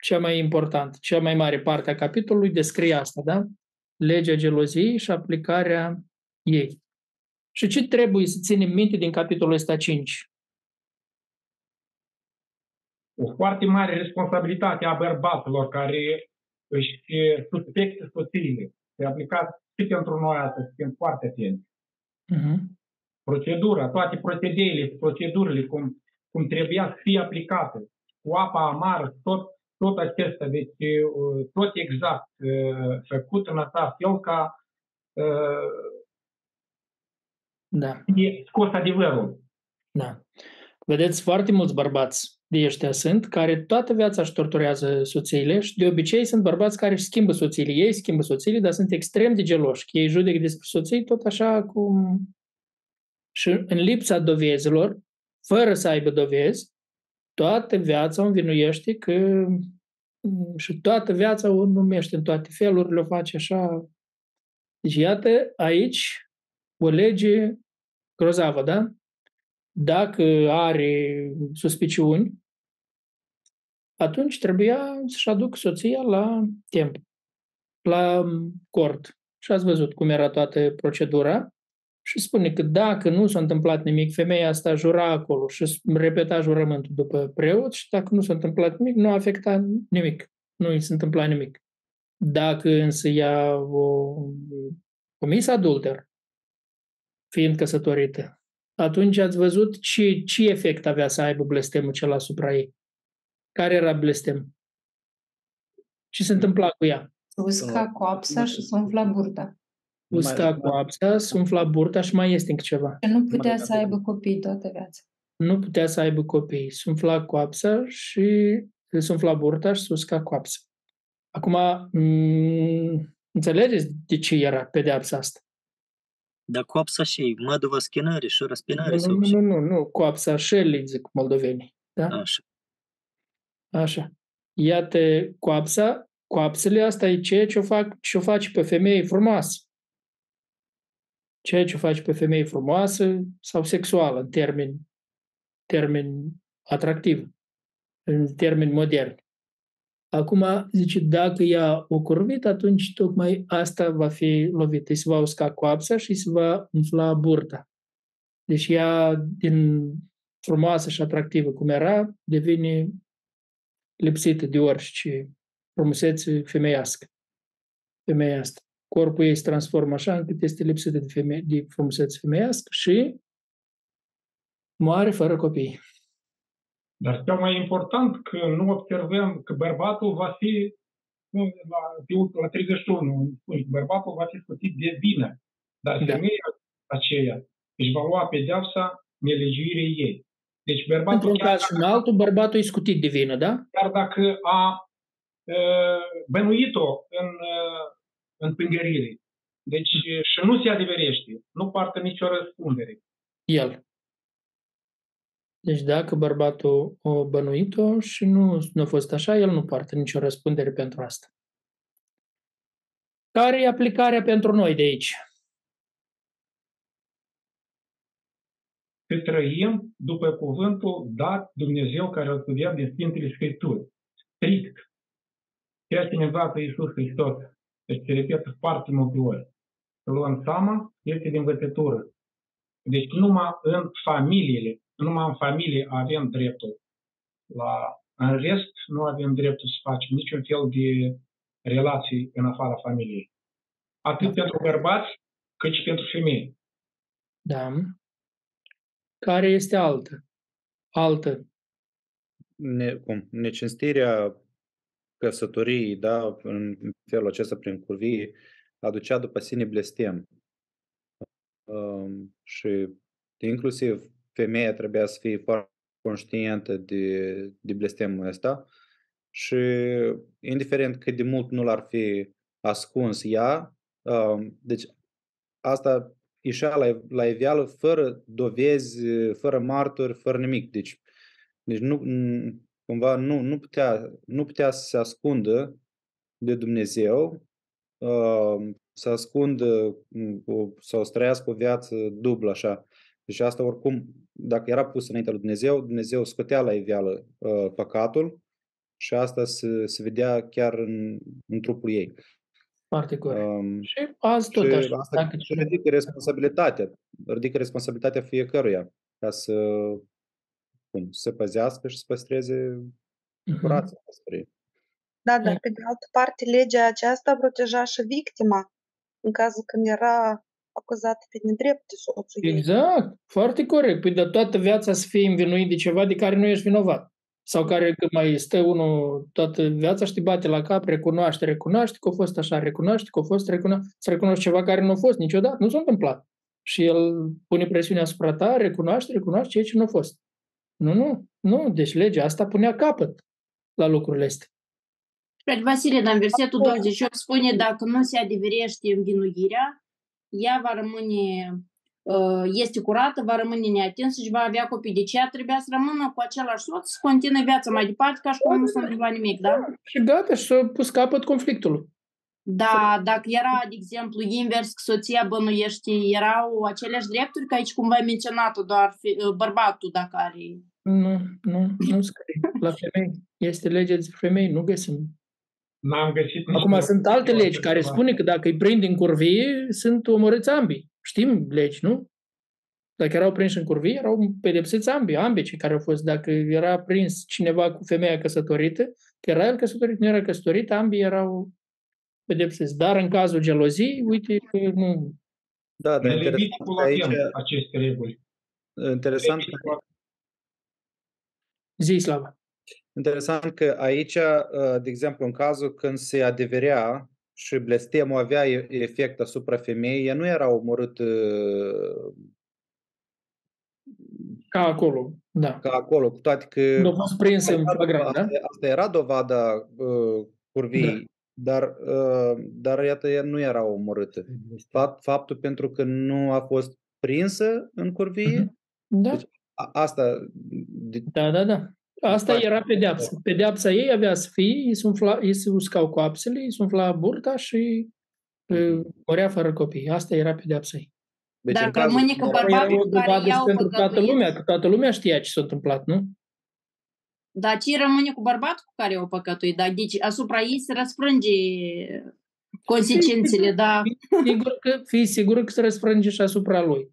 cea mai importantă, cea mai mare parte a capitolului descrie asta, da? Legea geloziei și aplicarea ei. Și ce trebuie să ținem minte din capitolul ăsta 5? O foarte mare responsabilitate a bărbaților care își suspectă soțiile. Se aplicat și pentru noi asta, să fim foarte atenți. Uh-huh. Procedura, toate procedeile, procedurile, cum, cum trebuia să fie aplicate, cu apa amară, tot, tot acesta, deci tot exact făcut în așa fel ca da. e scos adevărul. Da. Vedeți, foarte mulți bărbați de ăștia sunt care toată viața își torturează soțiile și de obicei sunt bărbați care își schimbă soțiile. Ei schimbă soțiile, dar sunt extrem de geloși. Ei judecă despre soții tot așa cum... Și în lipsa dovezilor, fără să aibă dovezi, toată viața o învinuiește că și toată viața o numește în toate felurile, o face așa. Deci iată aici o lege grozavă, da? Dacă are suspiciuni, atunci trebuia să-și aduc soția la timp, la cort. Și ați văzut cum era toată procedura. Și spune că dacă nu s-a întâmplat nimic, femeia asta jura acolo și repeta jurământul după preot și dacă nu s-a întâmplat nimic, nu afecta nimic. Nu i se întâmpla nimic. Dacă însă ea o comis adulter, fiind căsătorită, atunci ați văzut ce, ce efect avea să aibă blestemul cel asupra ei. Care era blestem? Ce se întâmpla cu ea? Usca coapsa și se umfla burta. Usca coapsa, se umfla burta și mai este încă ceva. Și nu putea să aibă copii toată viața. Nu putea să aibă copii. Se umfla coapsa și se umfla burta și se usca coapsa. Acum, m- înțelegeți de ce era pedeapsa asta? Dar coapsa și măduvă schinări și răspinări? Nu, nu, nu, nu, nu, coapsa șeli, zic moldovenii. Da? Așa. Așa. Iată, coapsa, coapsele asta e ceea ce o, fac, ce o face pe femeie frumoasă. Ceea ce o face pe femeie frumoasă sau sexuală, în termen, termen atractiv, în termen modern. Acum, zice, dacă ea o curvit, atunci tocmai asta va fi lovită. Îi se va usca coapsa și se va umfla burta. Deci ea, din frumoasă și atractivă cum era, devine lipsită de orice frumusețe femeiască. femeia asta. Corpul ei se transformă așa încât este lipsită de, femeie, de frumusețe femeiască și moare fără copii. Dar cel mai important că nu observăm că bărbatul va fi la, la 31, bărbatul va fi scutit de vină. Dar da. femeia aceea își va lua pedeapsa nelegiuirii ei. Deci bărbatul... Într-un caz și în altul, bărbatul e scutit de vină, da? Chiar dacă a bănuit-o în, în pângărire. Deci și nu se adeverește, nu poartă nicio răspundere. El. Deci dacă bărbatul o bănuit-o și nu, nu a fost așa, el nu poartă nicio răspundere pentru asta. Care e aplicarea pentru noi de aici? Că trăim după cuvântul dat Dumnezeu care îl studiam din Sfintele Scripturi. Strict. Ceea ce ne învață Iisus Hristos. Deci se repetă foarte multe ori. Luăm seama, este de învățătură. Deci numai în familiile numai în familie avem dreptul la... În rest, nu avem dreptul să facem niciun fel de relații în afara familiei. Atât da. pentru bărbați, cât și pentru femei. Da. Care este altă? Altă. Ne, cum? Necinstirea căsătoriei, da, în felul acesta prin curvie, aducea după sine blestem. Um, și inclusiv femeia trebuia să fie foarte conștientă de, de blestemul ăsta și indiferent cât de mult nu l-ar fi ascuns ea, um, deci asta ieșea la, la iveală fără dovezi, fără martori, fără nimic. Deci, deci nu, cumva nu, nu, putea, nu putea să se ascundă de Dumnezeu, um, să ascundă sau să trăiască o viață dublă așa. Deci asta oricum, dacă era pus înaintea lui Dumnezeu, Dumnezeu scotea la iveală uh, păcatul și asta se, se vedea chiar în, în trupul ei. Foarte corect. Um, și azi tot și așa. Asta dacă... ridică responsabilitatea, ridică responsabilitatea fiecăruia ca să cum, să se păzească și să păstreze uh-huh. curația Da, dar pe de altă parte, legea aceasta proteja și victima în cazul când era acuzat pe nedrept de soțul ei. Exact, foarte corect. Păi de toată viața să fii învinuit de ceva de care nu ești vinovat. Sau care când mai stă unul toată viața și te bate la cap, recunoaște, recunoaște că a fost așa, recunoaște că a fost, recunoaște, să recunoști ceva care nu a fost niciodată, nu s-a întâmplat. Și el pune presiune asupra ta, recunoaște, recunoaște ceea ce nu a fost. Nu, nu, nu. Deci legea asta punea capăt la lucrurile astea. Frate Vasile, în versetul 28 spune dacă nu se adeverește învinuirea, ea va rămâne, este curată, va rămâne neatinsă și va avea copii. Deci ea trebuia să rămână cu același soț, să continue viața mai departe, ca și cum nu s-a întâmplat nimic, da? Și gata, și s-a pus capăt conflictului. Da, dacă era, de exemplu, invers, că soția bănuiește, erau aceleași drepturi, că aici cumva ai menționat doar bărbatul dacă are... Nu, nu, nu scrie. La femei. Este legea despre femei, nu găsim. N-am găsit Acum sunt alte legi care spune că dacă îi prind în curvie, sunt omorâți ambii. Știm legi, nu? Dacă erau prinși în curvie, erau pedepsiți ambii, ambii cei care au fost. Dacă era prins cineva cu femeia căsătorită, că era el căsătorit, nu era căsătorit, ambii erau pedepsiți. Dar în cazul geloziei, uite, nu... Da, dar interesant aici... aceste reguli. Interesant. Zi, Slava. Interesant că aici, uh, de exemplu, în cazul când se adeverea și blestemul avea efect asupra femeii, ea nu era omorât uh, ca acolo, da. Ca acolo, cu toate că... Nu a fost prins în flagrant, da? Asta era dovada uh, curviei, da. Dar, uh, dar iată, ea nu era omorâtă. Fapt, faptul pentru că nu a fost prinsă în curvie, uh-huh. da. Deci, a, asta... Da, da, da. Asta era pedeapsa. Pedeapsa ei avea să fie, îi se, umfla, îi se uscau coapsele, îi se umfla burta și uh, morea fără copii. Asta era pedeapsa ei. Deci Dar rămâne că bărbatul care iau pentru toată lumea, că toată lumea știa ce s-a întâmplat, nu? Dar ce rămâne cu bărbatul cu care au păcătuit? Da? Deci asupra ei se răsfrânge consecințele, da? Sigur că, fii sigur că se răsfrânge și asupra lui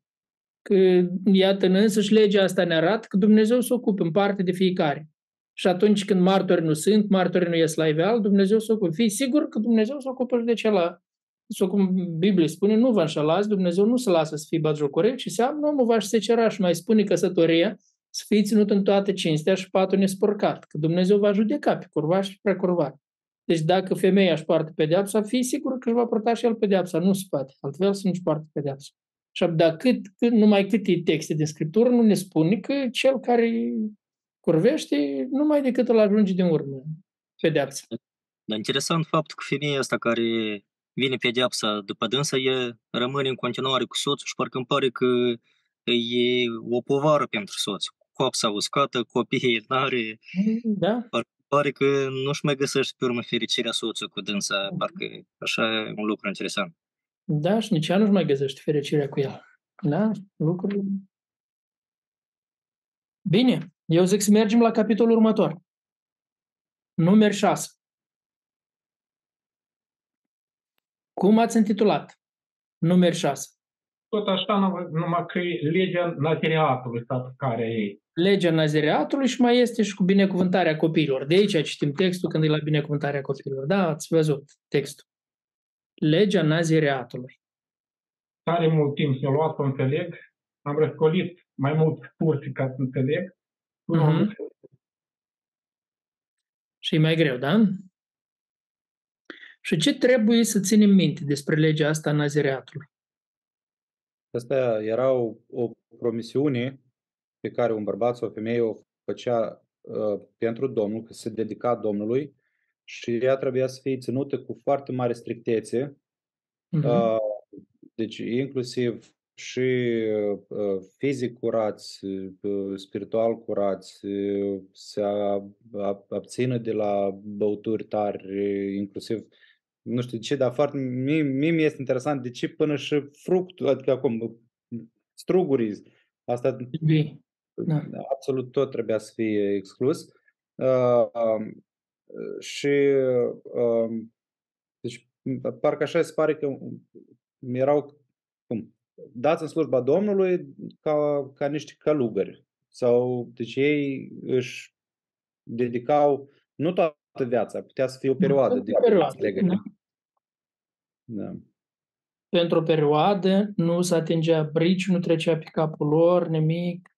că, iată, în însăși legea asta ne arată că Dumnezeu se ocupă în parte de fiecare. și atunci când martori nu sunt, martorii nu ies la iveal, Dumnezeu se ocupă. Fii sigur că Dumnezeu se ocupă și de celălalt. Sau cum Biblia spune, nu vă înșelați, Dumnezeu nu se lasă să fie batjocorel, ci seamănă omul va și și mai spune căsătoria, să fie ținut în toată cinstea și patul nespurcat, că Dumnezeu va judeca pe curvar și pe precurvar. Deci dacă femeia își poartă pedeapsa, fii sigur că își va purta și el pedeapsa, nu se poate, altfel să nu-și poartă pedeapsa. Și dacă cât, cât, numai câte texte din Scriptură nu ne spune că cel care curvește, numai decât îl ajunge din urmă pedeapsa. Dar interesant faptul că femeia asta care vine pedeapsa după dânsa, e rămâne în continuare cu soțul și parcă îmi pare că e o povară pentru soț. Coapsa uscată, copiii n-are. Da. Parcă pare că nu-și mai găsește pe urmă fericirea soțului cu dânsa, parcă așa e un lucru interesant. Da, și nici ea nu-și mai găsește fericirea cu el. Da, lucruri. Bine, eu zic să mergem la capitolul următor. Numeri 6. Cum ați intitulat? Numeri 6. Tot așa, numai că e legea nazireatului, care e. Legea nazireatului și mai este și cu binecuvântarea copiilor. De aici citim textul când e la binecuvântarea copiilor. Da, ați văzut textul. Legea nazireatului. Tare mult timp să luat să înțeleg. Am răscolit mai mult cursi ca să înțeleg. Uh-huh. Și e mai greu, da? Și ce trebuie să ținem minte despre legea asta a nazireatului? Asta era o, o promisiune pe care un bărbat sau o femeie o făcea uh, pentru Domnul, că se dedica Domnului și ea trebuia să fie ținută cu foarte mare strictețe. Uh-huh. Uh, deci inclusiv și uh, fizic curați, uh, spiritual curați, uh, se abțină de la băuturi tari, inclusiv nu știu de ce, dar foarte, mie, mie mi este interesant de ce până și fructul, adică acum, strugurii, asta da. absolut tot trebuia să fie exclus. Uh, uh, și uh, deci, parcă așa se pare că erau cum, dați în slujba Domnului ca, ca niște călugări. Sau, deci ei își dedicau nu toată viața, putea să fie o perioadă de perioadă, da. Da. Pentru o perioadă nu se atingea brici, nu trecea pe capul lor, nimic.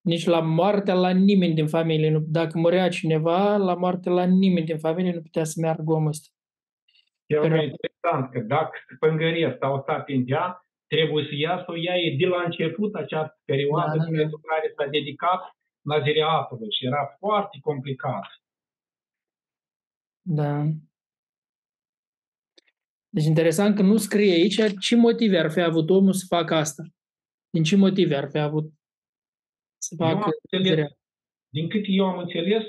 Nici la moarte la nimeni din familie. Nu, dacă murea cineva, la moarte la nimeni din familie nu putea să meargă omul ăsta. E mai interesant că dacă pângăria sau o atingea, trebuie să ia să o ia de la început această perioadă da, da, pentru care s-a dedicat nazireatului și era foarte complicat. Da. Deci interesant că nu scrie aici ce motive ar fi avut omul să facă asta. Din ce motive ar fi avut să facă înțeles, Din cât eu am înțeles,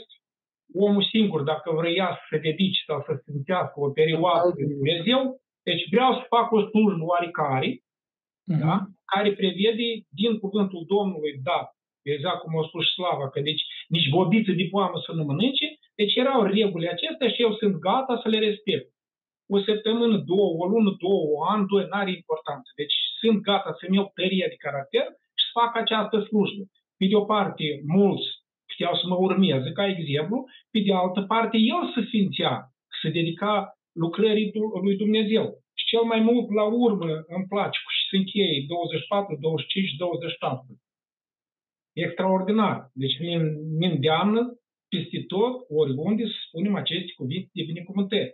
omul singur, dacă vrea să se dedice sau să se simțească o perioadă de Dumnezeu, deci vreau să fac o slujbă oarecare, uh-huh. da? care prevede din cuvântul Domnului dat, exact cum a spus Slava, că deci nici bobiță de poamă să nu mănânce, deci erau regulile acestea și eu sunt gata să le respect. O săptămână, două, o lună, două, o an, doi, n-are importanță. Deci sunt gata să-mi iau tărie de caracter și să fac această slujbă. Pe de o parte, mulți puteau să mă urmeze ca exemplu, pe de altă parte, el se simțea, se dedica lucrării lui Dumnezeu. Și cel mai mult, la urmă, îmi place și se încheie 24, 25, 27. Extraordinar. Deci mi îndeamnă peste tot, oriunde, să spunem aceste cuvinte de binecuvântări.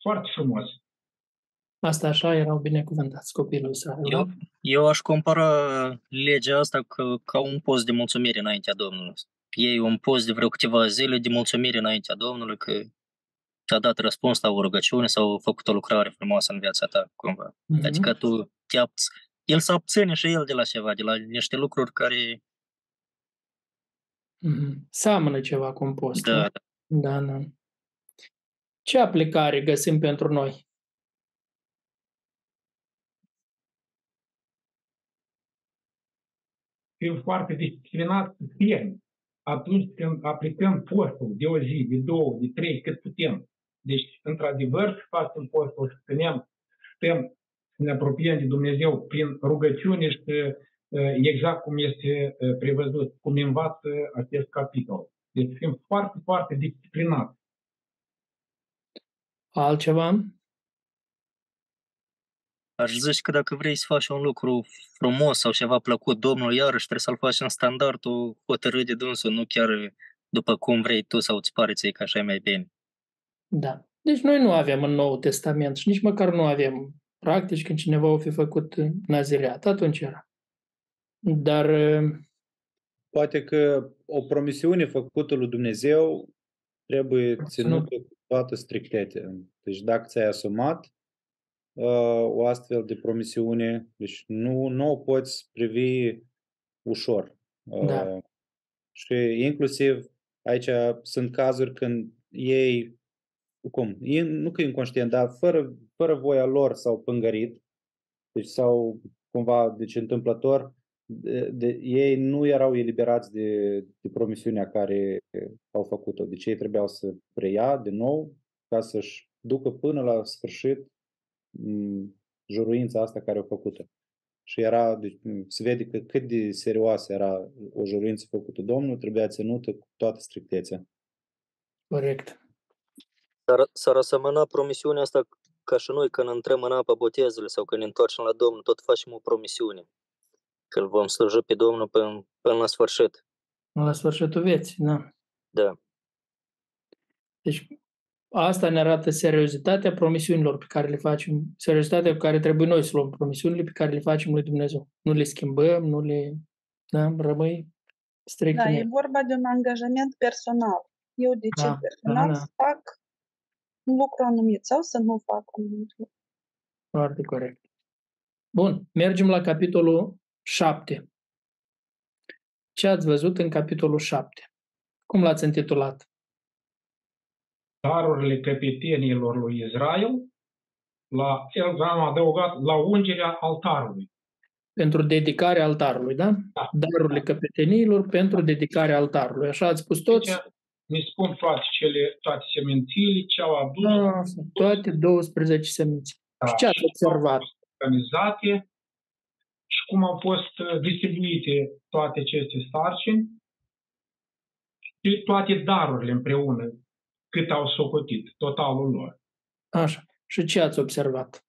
Foarte frumos. Asta așa erau binecuvântați copilul Israel. Eu, eu aș compara legea asta ca, ca un post de mulțumire înaintea Domnului. Ei un post de vreo câteva zile de mulțumire înaintea Domnului că ți-a dat răspuns la o rugăciune sau a făcut o lucrare frumoasă în viața ta, cumva. Mm-hmm. Adică tu te el să abține și el de la ceva, de la niște lucruri care Mm-hmm. Seamănă ceva cu un post. Da, da. Da, da. Ce aplicare găsim pentru noi? Fim foarte disciplinați să fim atunci când aplicăm postul de o zi, de două, de trei, cât putem. Deci, într-adevăr, să facem postul, să stăm, stăm, să ne apropiem de Dumnezeu prin rugăciune și exact cum este prevăzut, cum învață acest capitol. Deci fim foarte, foarte disciplinați. Altceva? Aș zice că dacă vrei să faci un lucru frumos sau ceva plăcut Domnul, iarăși trebuie să-l faci în standardul hotărât de dânsul, nu chiar după cum vrei tu sau îți pare ție că așa e mai bine. Da. Deci noi nu avem în Noul Testament și nici măcar nu avem practici când cineva o fi făcut nazireat. Atunci era. Dar... Poate că o promisiune făcută lui Dumnezeu trebuie ținută cu toată strictețea. Deci dacă ți-ai asumat uh, o astfel de promisiune, deci nu, nu o poți privi ușor. Uh, da. Și inclusiv aici sunt cazuri când ei, cum, nu că inconștient, dar fără, fără voia lor s-au pângărit, deci sau cumva, deci întâmplător, de, de, ei nu erau eliberați de, de promisiunea care au făcut-o. Deci ei trebuiau să preia de nou ca să-și ducă până la sfârșit juruința asta care au făcut-o. Și era, deci, se vede că cât de serioasă era o juruință făcută Domnul, trebuia ținută cu toată strictețea. Corect. S-ar, s-ar asemăna promisiunea asta ca și noi când intrăm în apă botezului sau când ne întoarcem la Domnul, tot facem o promisiune. Că îl vom sluji pe Domnul până, până la sfârșit. Până la sfârșitul vieții, da. Da. Deci asta ne arată seriozitatea promisiunilor pe care le facem, seriozitatea pe care trebuie noi să luăm promisiunile pe care le facem lui Dumnezeu. Nu le schimbăm, nu le... Da, rămâi strict Da, e vorba de un angajament personal. Eu decid da, personal da, da. să fac un lucru anumit sau să nu fac un lucru. Foarte corect. Bun, mergem la capitolul 7. Ce ați văzut în capitolul 7? Cum l-ați intitulat? Darurile căpetenilor lui Israel, la el am adăugat la ungerea altarului. Pentru dedicarea altarului, da? da. Darurile căpetenilor pentru dedicarea altarului. Așa ați spus toți? Deci, ne spun toate, cele, toate semințiile, ce au adus. Da, toate 12 seminții. Da. Și ce ați observat? Organizate și cum au fost uh, distribuite toate aceste sarcini și toate darurile împreună, cât au socotit, totalul lor. Așa. Și ce ați observat?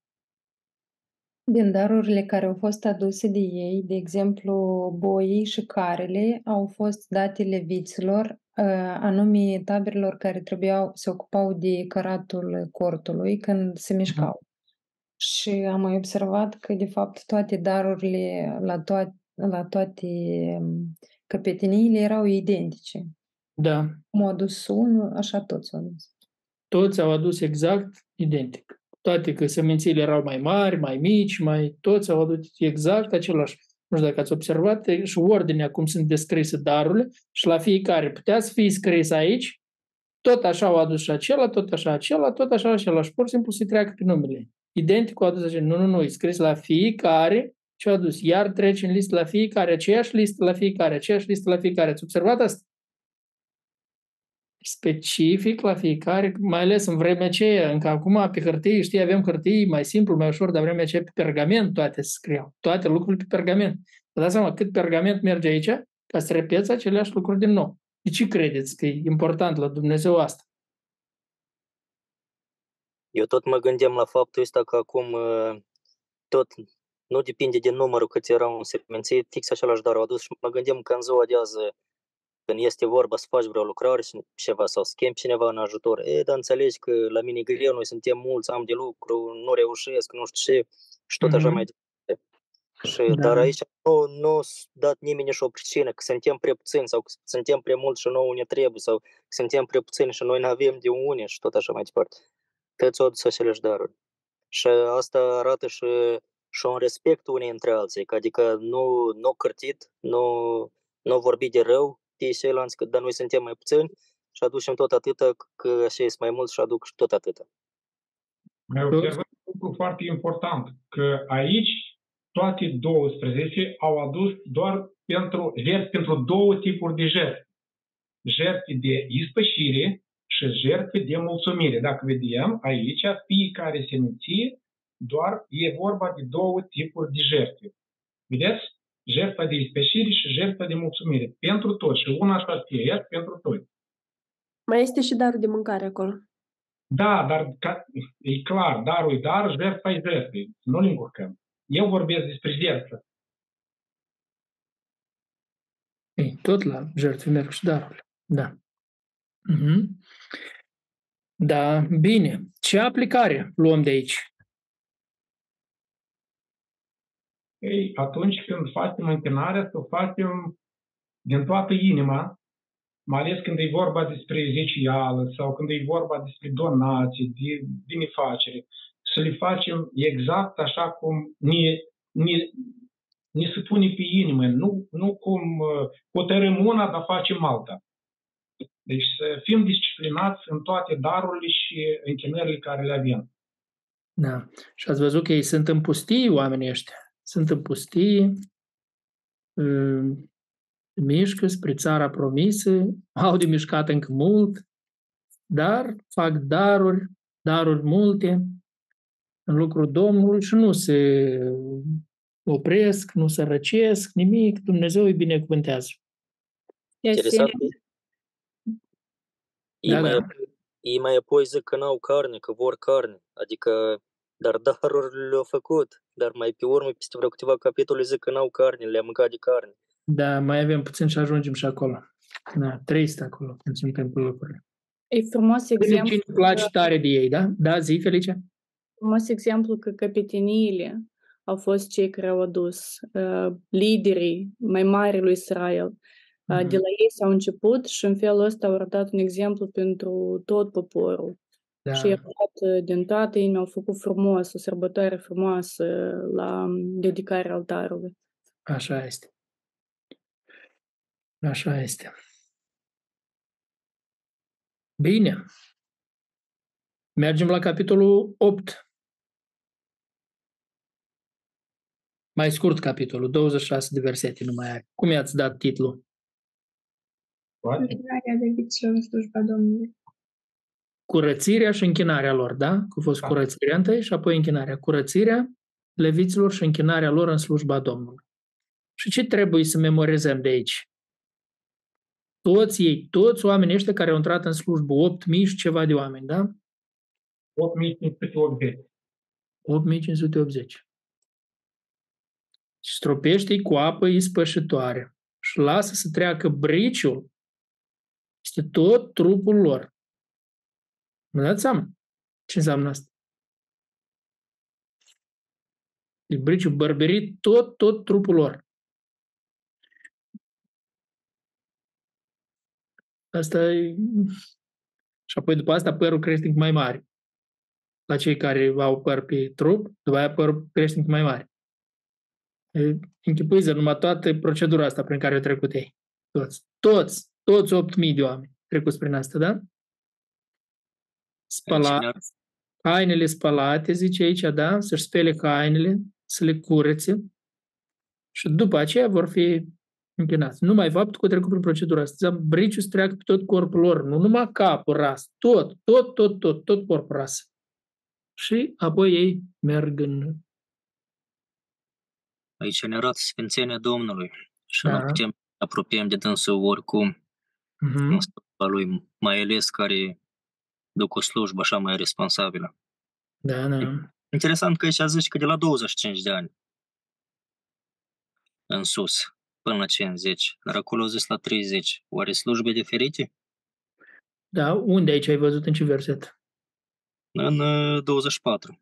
Din darurile care au fost aduse de ei, de exemplu, boii și carele au fost date leviților, uh, anume taberelor care trebuiau, se ocupau de căratul cortului când se mișcau. Mm. Și am mai observat că, de fapt, toate darurile la, toate, la toate um, căpeteniile erau identice. Da. Cum au adus unul, așa toți au adus. Toți au adus exact identic. Toate că semințiile erau mai mari, mai mici, mai toți au adus exact același. Nu știu dacă ați observat și ordinea cum sunt descrise darurile și la fiecare putea să fie scris aici, tot așa au adus și acela, tot așa acela, tot așa același. Pur și simplu se treacă pe numele identic cu adus Nu, nu, nu, e scris la fiecare ce a adus. Iar trece în listă la fiecare, aceeași listă la fiecare, aceeași listă la fiecare. Ați observat asta? Specific la fiecare, mai ales în vremea aceea, încă acum pe hârtie, știi, avem hârtie mai simplu, mai ușor, dar vremea aceea pe pergament toate se scriau. Toate lucrurile pe pergament. Vă dați seama cât pergament merge aici ca să repeți aceleași lucruri din nou. De ce credeți că e important la Dumnezeu asta? Eu tot mă gândeam la faptul ăsta că acum uh, tot nu depinde de numărul cât erau în seminții, fix același dar au adus și mă gândeam că în ziua de azi când este vorba să faci vreo lucrare și ceva sau schimbi cineva în ajutor, e, dar înțelegi că la mine greu, noi suntem mulți, am de lucru, nu reușesc, nu știu ce, și tot așa mm-hmm. mai departe. Și, da. Dar aici nu, nu dat nimeni și o pricină, că suntem prea puțini sau că suntem prea mulți și nouă ne trebuie sau că suntem prea puțini și noi nu avem de unii și tot așa mai departe toți au adus aceleași daruri. Și asta arată și, și un respect unii între alții, adică nu, nu cârtit, nu, nu vorbi de rău pe ceilalți, că dar noi suntem mai puțini și aducem tot atâta, că așa este mai mult și aduc și tot atâta. Mai observăm un lucru foarte important, că aici toate 12 au adus doar pentru, pentru două tipuri de jertfe. Jertfe de ispășire și jertfe de mulțumire. Dacă vedem aici, fiecare seminție, doar e vorba de două tipuri de jertfe. Vedeți? Jertfa de ispășire și jertfa de mulțumire. Pentru toți. Și una așa aceeași pentru toți. Mai este și darul de mâncare acolo. Da, dar ca, e clar, darul e dar, jertfa e jertfă. Nu le încurcăm. Eu vorbesc despre jertfă. Ei, tot la jertfe merg și darurile. Da. Uh-huh. Da, bine. Ce aplicare luăm de aici? Ei, atunci când facem închinarea, să o facem din toată inima, mai ales când e vorba despre zecială sau când e vorba despre donații, de binefacere, să le facem exact așa cum ne, ne, ne se pune pe inimă, nu, nu cum hotărâm una, dar facem alta. Deci să fim disciplinați în toate darurile și închinările care le avem. Da. Și ați văzut că ei sunt în pustii, oamenii ăștia. Sunt în pustii, mișcă spre țara promisă, au de mișcat încă mult, dar fac daruri, daruri multe în lucrul Domnului și nu se opresc, nu se răcesc, nimic, Dumnezeu îi binecuvântează. Interesant. Ei, da, mai, da. ei mai apoi zic că n-au carne, că vor carne, adică dar darurile le-au făcut, dar mai pe urmă, peste vreo câteva capitole, zic că n-au carne, le-a mâncat de carne. Da, mai avem puțin și ajungem și acolo. Da, trei acolo, când suntem cu lucrurile. E frumos exemplu. Cine place tare de ei, da? Da, zi, Felicia. Frumos exemplu că capeteniile au fost cei care au adus uh, liderii mai mari lui Israel. Uh, mm-hmm. De la ei s-au început și în felul ăsta au arătat un exemplu pentru tot poporul. Da. Și i din toate inima, au făcut frumos, o sărbătoare frumoasă la dedicarea altarului. Așa este. Așa este. Bine. Mergem la capitolul 8. Mai scurt capitolul, 26 de versete nu mai are. Cum i-ați dat titlul? Închinarea leviților în slujba Domnului. Curățirea și închinarea lor, da? Că a fost da. curățirea întâi și apoi închinarea. Curățirea leviților și închinarea lor în slujba Domnului. Și ce trebuie să memorizăm de aici? toți ei, toți oamenii ăștia care au intrat în slujbă, 8.000 și ceva de oameni, da? 8.580. 8.580. Și stropește cu apă ispășitoare și lasă să treacă briciul. Este tot trupul lor. Mă dați seama? Ce înseamnă asta? E briciul bărberit tot, tot trupul lor. Asta e... Și apoi după asta părul crește mai mare. La cei care au păr pe trup, după aia părul crește mai mare. Închipuiți numai toată procedura asta prin care au trecut ei. Toți, toți, toți 8.000 de oameni trecuți prin asta, da? Spălat, hainele spălate, zice aici, da? Să-și spele hainele, să le curețe și după aceea vor fi închinați. Numai faptul că trecut prin procedura asta. Briciul să treacă pe tot corpul lor, nu numai capul, ras, tot, tot, tot, tot, tot corpul ras. Și apoi ei merg în... Aici ne arată Sfințenia Domnului și da. nu putem apropiem de dânsul oricum uh-huh. în lui, mai ales care duc o slujbă așa mai responsabilă. Da, da. Interesant că aici zici că de la 25 de ani în sus până la 50, dar acolo zis la 30. Oare slujbe diferite? Da, unde aici ai văzut în ce verset? În 24.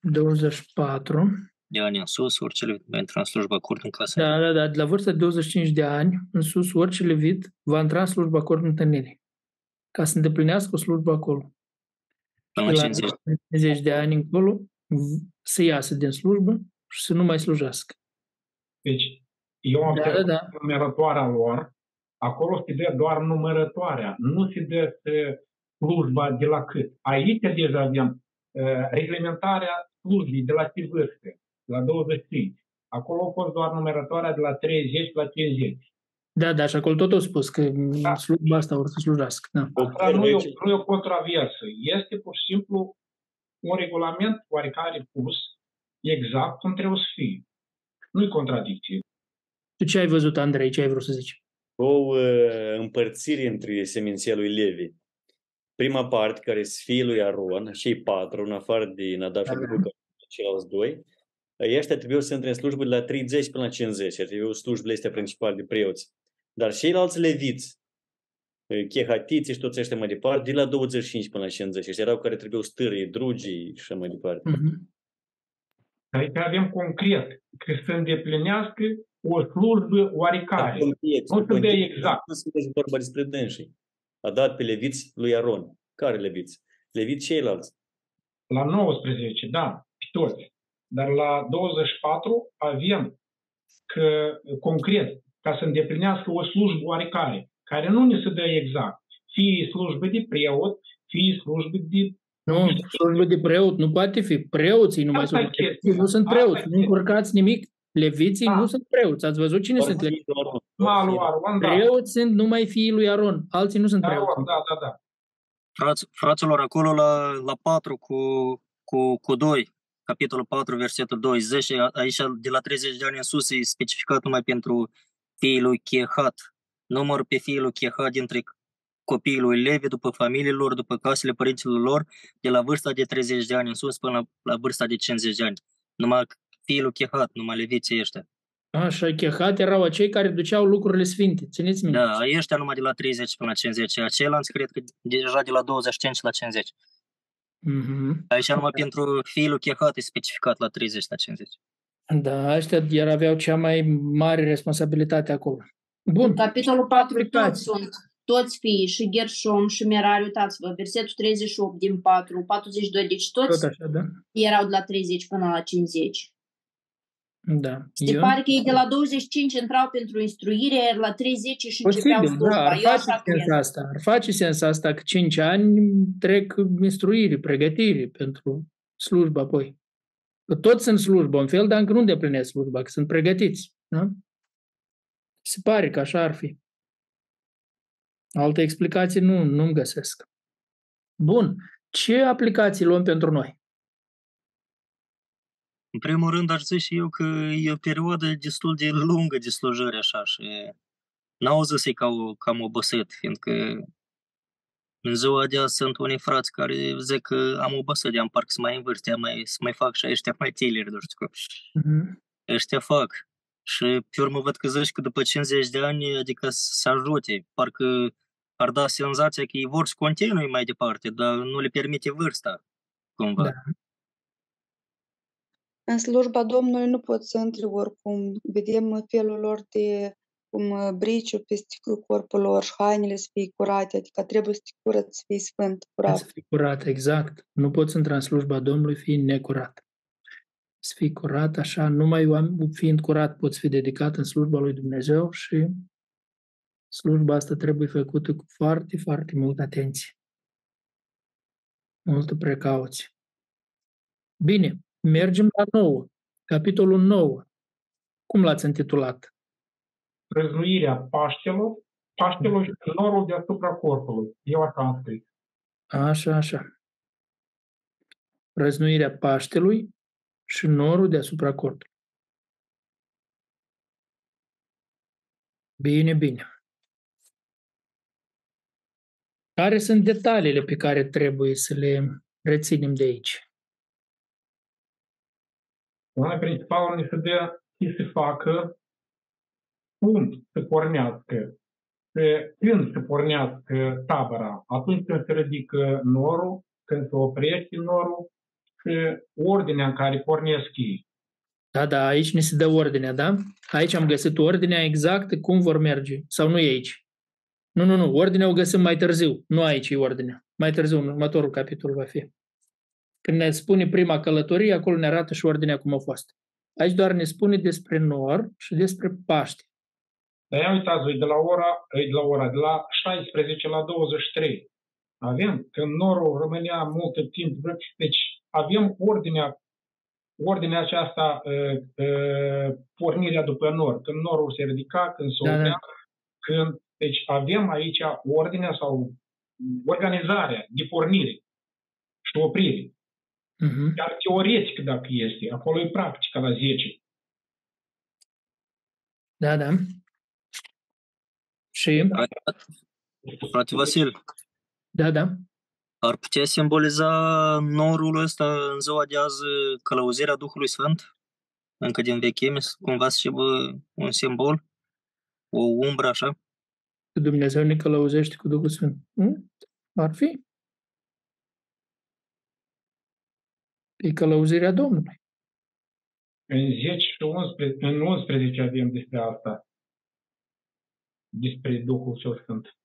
24. De ani în sus, orice levit va intra în slujba curt în clasa. Da, da, da, de la vârsta de 25 de ani în sus, orice levit va intra în slujba curt întâlnirii. Ca să îndeplinească o slujbă acolo. Până la 50. 50 de ani încolo să iasă din slujbă și să nu mai slujească. Deci, eu am da, da. numărătoarea lor, acolo se dă doar numărătoarea, nu se dă slujba de la cât. Aici deja avem uh, reglementarea slujbii de la ce vârstă, la 25. Acolo a fost doar numărătoarea de la 30 la 50. Da, da, și acolo tot a spus că da. slujba asta vor să slujească. Da. Asta nu e, o, nu e o controversă. Este pur și simplu un regulament oarecare pus exact cum trebuie să fie. Nu e contradicție. Tu ce ai văzut, Andrei? Ce ai vrut să zici? O uh, împărțire între seminția lui Levi. prima parte, care e fiul lui Aron, cei patru, în afară de Nadab și Abihu, ceilalți doi, ăștia trebuie să intre în slujbă de la 30 până la 50, ar trebui slujbele astea principale de preoți. Dar ceilalți leviți, chehatiții și toți ăștia mai departe, de la 25 până la 50. Ăștia erau care trebuiau stârii, drugii și așa mai departe. Mm-hmm. Aici avem concret că să îndeplinească o slujbă oarecare. Nu să dea exact. Nu sunteți vorba despre dânsii. A dat pe leviți lui Aron. Care leviți? Leviți ceilalți. La 19, da, pe toți. Dar la 24 avem că, concret, ca să îndeplinească o slujbă oarecare, care nu ne se dă exact. Fie slujbă de preot, fie slujbă de nu, slujbă de preot nu poate fi. Preoții nu mai sunt. Nu sunt preoți. Nu încurcați nimic. Leviții da. nu sunt preoți. Ați văzut cine sunt leviții? Aron, da. Preoți sunt numai fiii lui Aron. Alții nu sunt preoți. Da, da, da. Fraț, fraților, acolo la, la 4 cu, cu, cu 2, capitolul 4, versetul 20, aici de la 30 de ani în sus e specificat numai pentru fiii lui Chehat. Număr pe fiii lui Chehat dintre copiii lui Levi, după familiilor, după casele părinților lor, de la vârsta de 30 de ani în sus până la, la vârsta de 50 de ani. Numai fiii lui Chehat, numai leviții ăștia. Așa, Chehat erau acei care duceau lucrurile sfinte, țineți minte. Da, ăștia numai de la 30 până la 50, aceilalți cred că deja de la 25 la 50. Mm-hmm. Aici numai pentru fiii lui Chehat e specificat la 30 la 50. Da, ăștia iar aveau cea mai mare responsabilitate acolo. Bun. Capitolul 4 toți sunt toți fiii și Gershom și Merari, uitați-vă, versetul 38 din 4, 42, deci toți Tot așa, da? erau de la 30 până la 50. Da. Se Eu... pare că ei de la 25 intrau pentru instruire, iar la 30 și începeau slujba. Da, ar face sens asta. Ar face sens asta că 5 ani trec instruire, pregătire pentru slujba apoi. Că toți sunt slujbă, în fel, dar încă nu îndeplinesc slujba, că sunt pregătiți. Da? Se pare că așa ar fi. Alte explicații nu, nu găsesc. Bun. Ce aplicații luăm pentru noi? În primul rând, aș zice și eu că e o perioadă destul de lungă de slujire așa și n-au zis că au cam obosit, fiindcă în ziua de azi sunt unii frați care zic că am obosit, am parcă să mai în vârstă, mai, să mai fac și ăștia mai tineri, nu știu cum. Mm-hmm. Ăștia fac. Și pe urmă văd că zici că după 50 de ani, adică să ajute, parcă ar da senzația că ei vor să continui mai departe, dar nu le permite vârsta, cumva. Da. În slujba Domnului nu pot să intri oricum. Vedem felul lor de cum briciu peste corpul lor și hainele să fie curate, adică trebuie să te curăți, să fii sfânt, curat. Să fii curat, exact. Nu poți intra în slujba Domnului fiind necurat. Să fii curat, așa, numai fiind curat poți fi dedicat în slujba lui Dumnezeu și slujba asta trebuie făcută cu foarte, foarte multă atenție. Multă precauție. Bine, mergem la 9. Capitolul 9. Cum l-ați intitulat? Răznuirea Paștelor, Paștelor și norul deasupra corpului. Eu așa am scris. Așa, așa. Răznuirea Paștelui și norul deasupra corpului. Bine, bine. Care sunt detaliile pe care trebuie să le reținem de aici? Una principală ne se dă ce să facă, cum să pornească, când să pornească tabăra, atunci când se ridică norul, când se oprește norul și ordinea în care pornesc ei. Da, da, aici ne se dă ordinea, da? Aici am găsit ordinea exactă cum vor merge. Sau nu e aici? Nu, nu, nu. Ordinea o găsim mai târziu. Nu aici e ordinea. Mai târziu, în următorul capitol va fi. Când ne spune prima călătorie, acolo ne arată și ordinea cum a fost. Aici doar ne spune despre nor și despre Paște. Dar ia uitați, de la ora, de la ora, de la 16 la 23. Avem, când norul rămânea mult timp, deci avem ordinea, ordinea aceasta, uh, uh, pornirea după nor, când norul se ridica, când se da, da. când deci avem aici ordinea sau organizarea de pornire și oprire. Uh-huh. Chiar teoretic dacă este, acolo e practică la 10. Da, da. Și? Frate Vasil. Da, da. Ar putea simboliza norul ăsta în ziua de azi călăuzirea Duhului Sfânt? Încă din vechime, cumva să aibă un simbol? O umbră așa? Dumnezeu ne călăuzește cu Duhul Sfânt. Nu? Ar fi. E călăuzirea Domnului. În 10 și 11, în 11 avem despre asta. Despre Duhul cel Sfânt.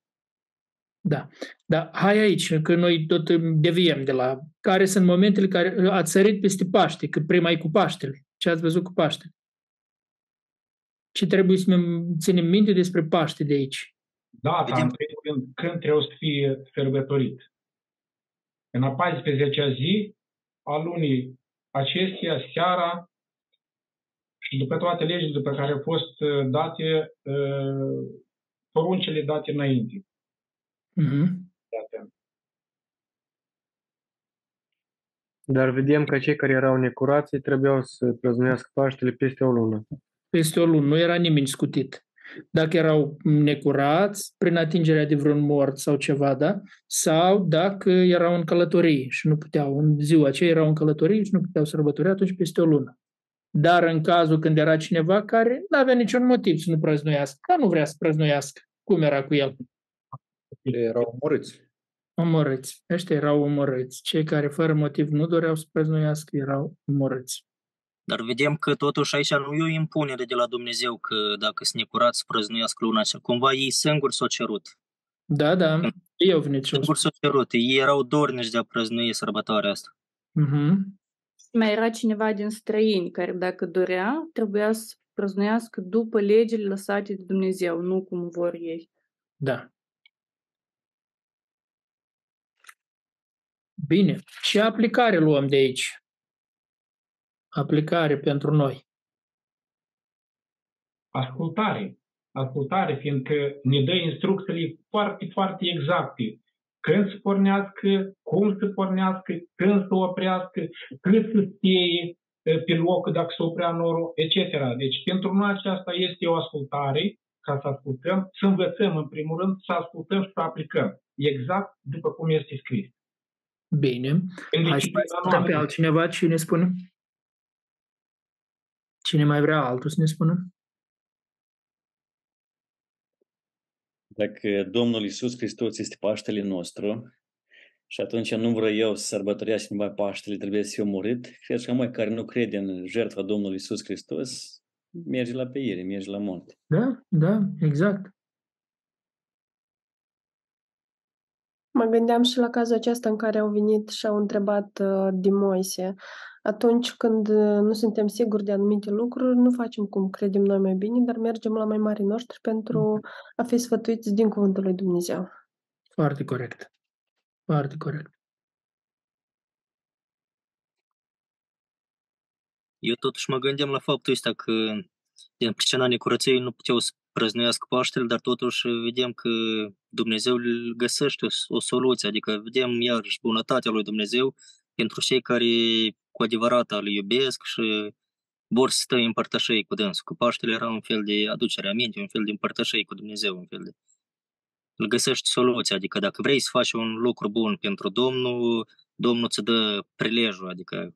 Da. Dar hai aici, că noi tot deviem de la care sunt momentele care ați sărit peste Paște, că prima e cu Paștele. Ce ați văzut cu Paștele? Ce trebuie să ne ținem minte despre Paște de aici? Da, dar în primul rând, când trebuie să fie sărbătorit? În a 14-a zi a lunii acesteia, seara, și după toate legile după care au fost uh, date, uh, poruncele date înainte. Mm-hmm. Dar vedem că cei care erau necurați trebuiau să prăznuiască Paștele peste o lună. Peste o lună, nu era nimeni scutit. Dacă erau necurați prin atingerea de vreun mort sau ceva, da? Sau dacă erau în călătorie și nu puteau, în ziua aceea erau în călătorie și nu puteau sărbători, atunci peste o lună. Dar în cazul când era cineva care nu avea niciun motiv să nu prăznuiască, că nu vrea să prăznuiască, cum era cu el? Erau omorâți. Omorâți. Ăștia erau omorâți. Cei care fără motiv nu doreau să prăznuiască erau omorâți. Dar vedem că totuși aici nu e o impunere de la Dumnezeu că dacă sunt necurați să prăznuiască luna aceea. Cumva ei singuri s-au cerut. Da, da. Ei au venit Singuri s-au cerut. Ei erau dornici de a prăznui sărbătoarea asta. Uh-huh. Mai era cineva din străini care dacă dorea, trebuia să prăznuiască după legile lăsate de Dumnezeu, nu cum vor ei. Da. Bine. Ce aplicare luăm de aici? Aplicare pentru noi. Ascultare. Ascultare, fiindcă ne dă instrucțiile foarte, foarte exacte. Când să pornească, cum să pornească, când să oprească, cât să stie pe loc dacă se oprea norul, etc. Deci pentru noi aceasta este o ascultare, ca să ascultăm, să învățăm în primul rând, să ascultăm și să aplicăm. Exact după cum este scris. Bine. Hai să pe altcineva ce ne spune? Cine mai vrea altul să ne spună? Dacă Domnul Isus Hristos este Paștele nostru și atunci nu vreau eu să sărbătorească cineva Paștele, trebuie să fie omorât, cred că mai care nu crede în jertfa Domnului Isus Hristos, merge la peire, merge la munte. Da, da, exact. Mă gândeam și la cazul acesta în care au venit și au întrebat uh, din Moise. Atunci când uh, nu suntem siguri de anumite lucruri, nu facem cum credem noi mai bine, dar mergem la mai mari noștri pentru a fi sfătuiți din cuvântul lui Dumnezeu. Foarte corect. Foarte corect. Eu totuși mă gândeam la faptul ăsta că din pricina necurăției nu puteau să prăznuiască Paștele, dar totuși vedem că Dumnezeu găsește o, o soluție, adică vedem iarăși bunătatea lui Dumnezeu pentru cei care cu adevărat îl iubesc și vor să stă în părtășei cu dânsul. Că Paștele era un fel de aducere aminte, un fel de împărtășei cu Dumnezeu, un fel de... Îl găsești soluția, adică dacă vrei să faci un lucru bun pentru Domnul, Domnul îți dă prilejul, adică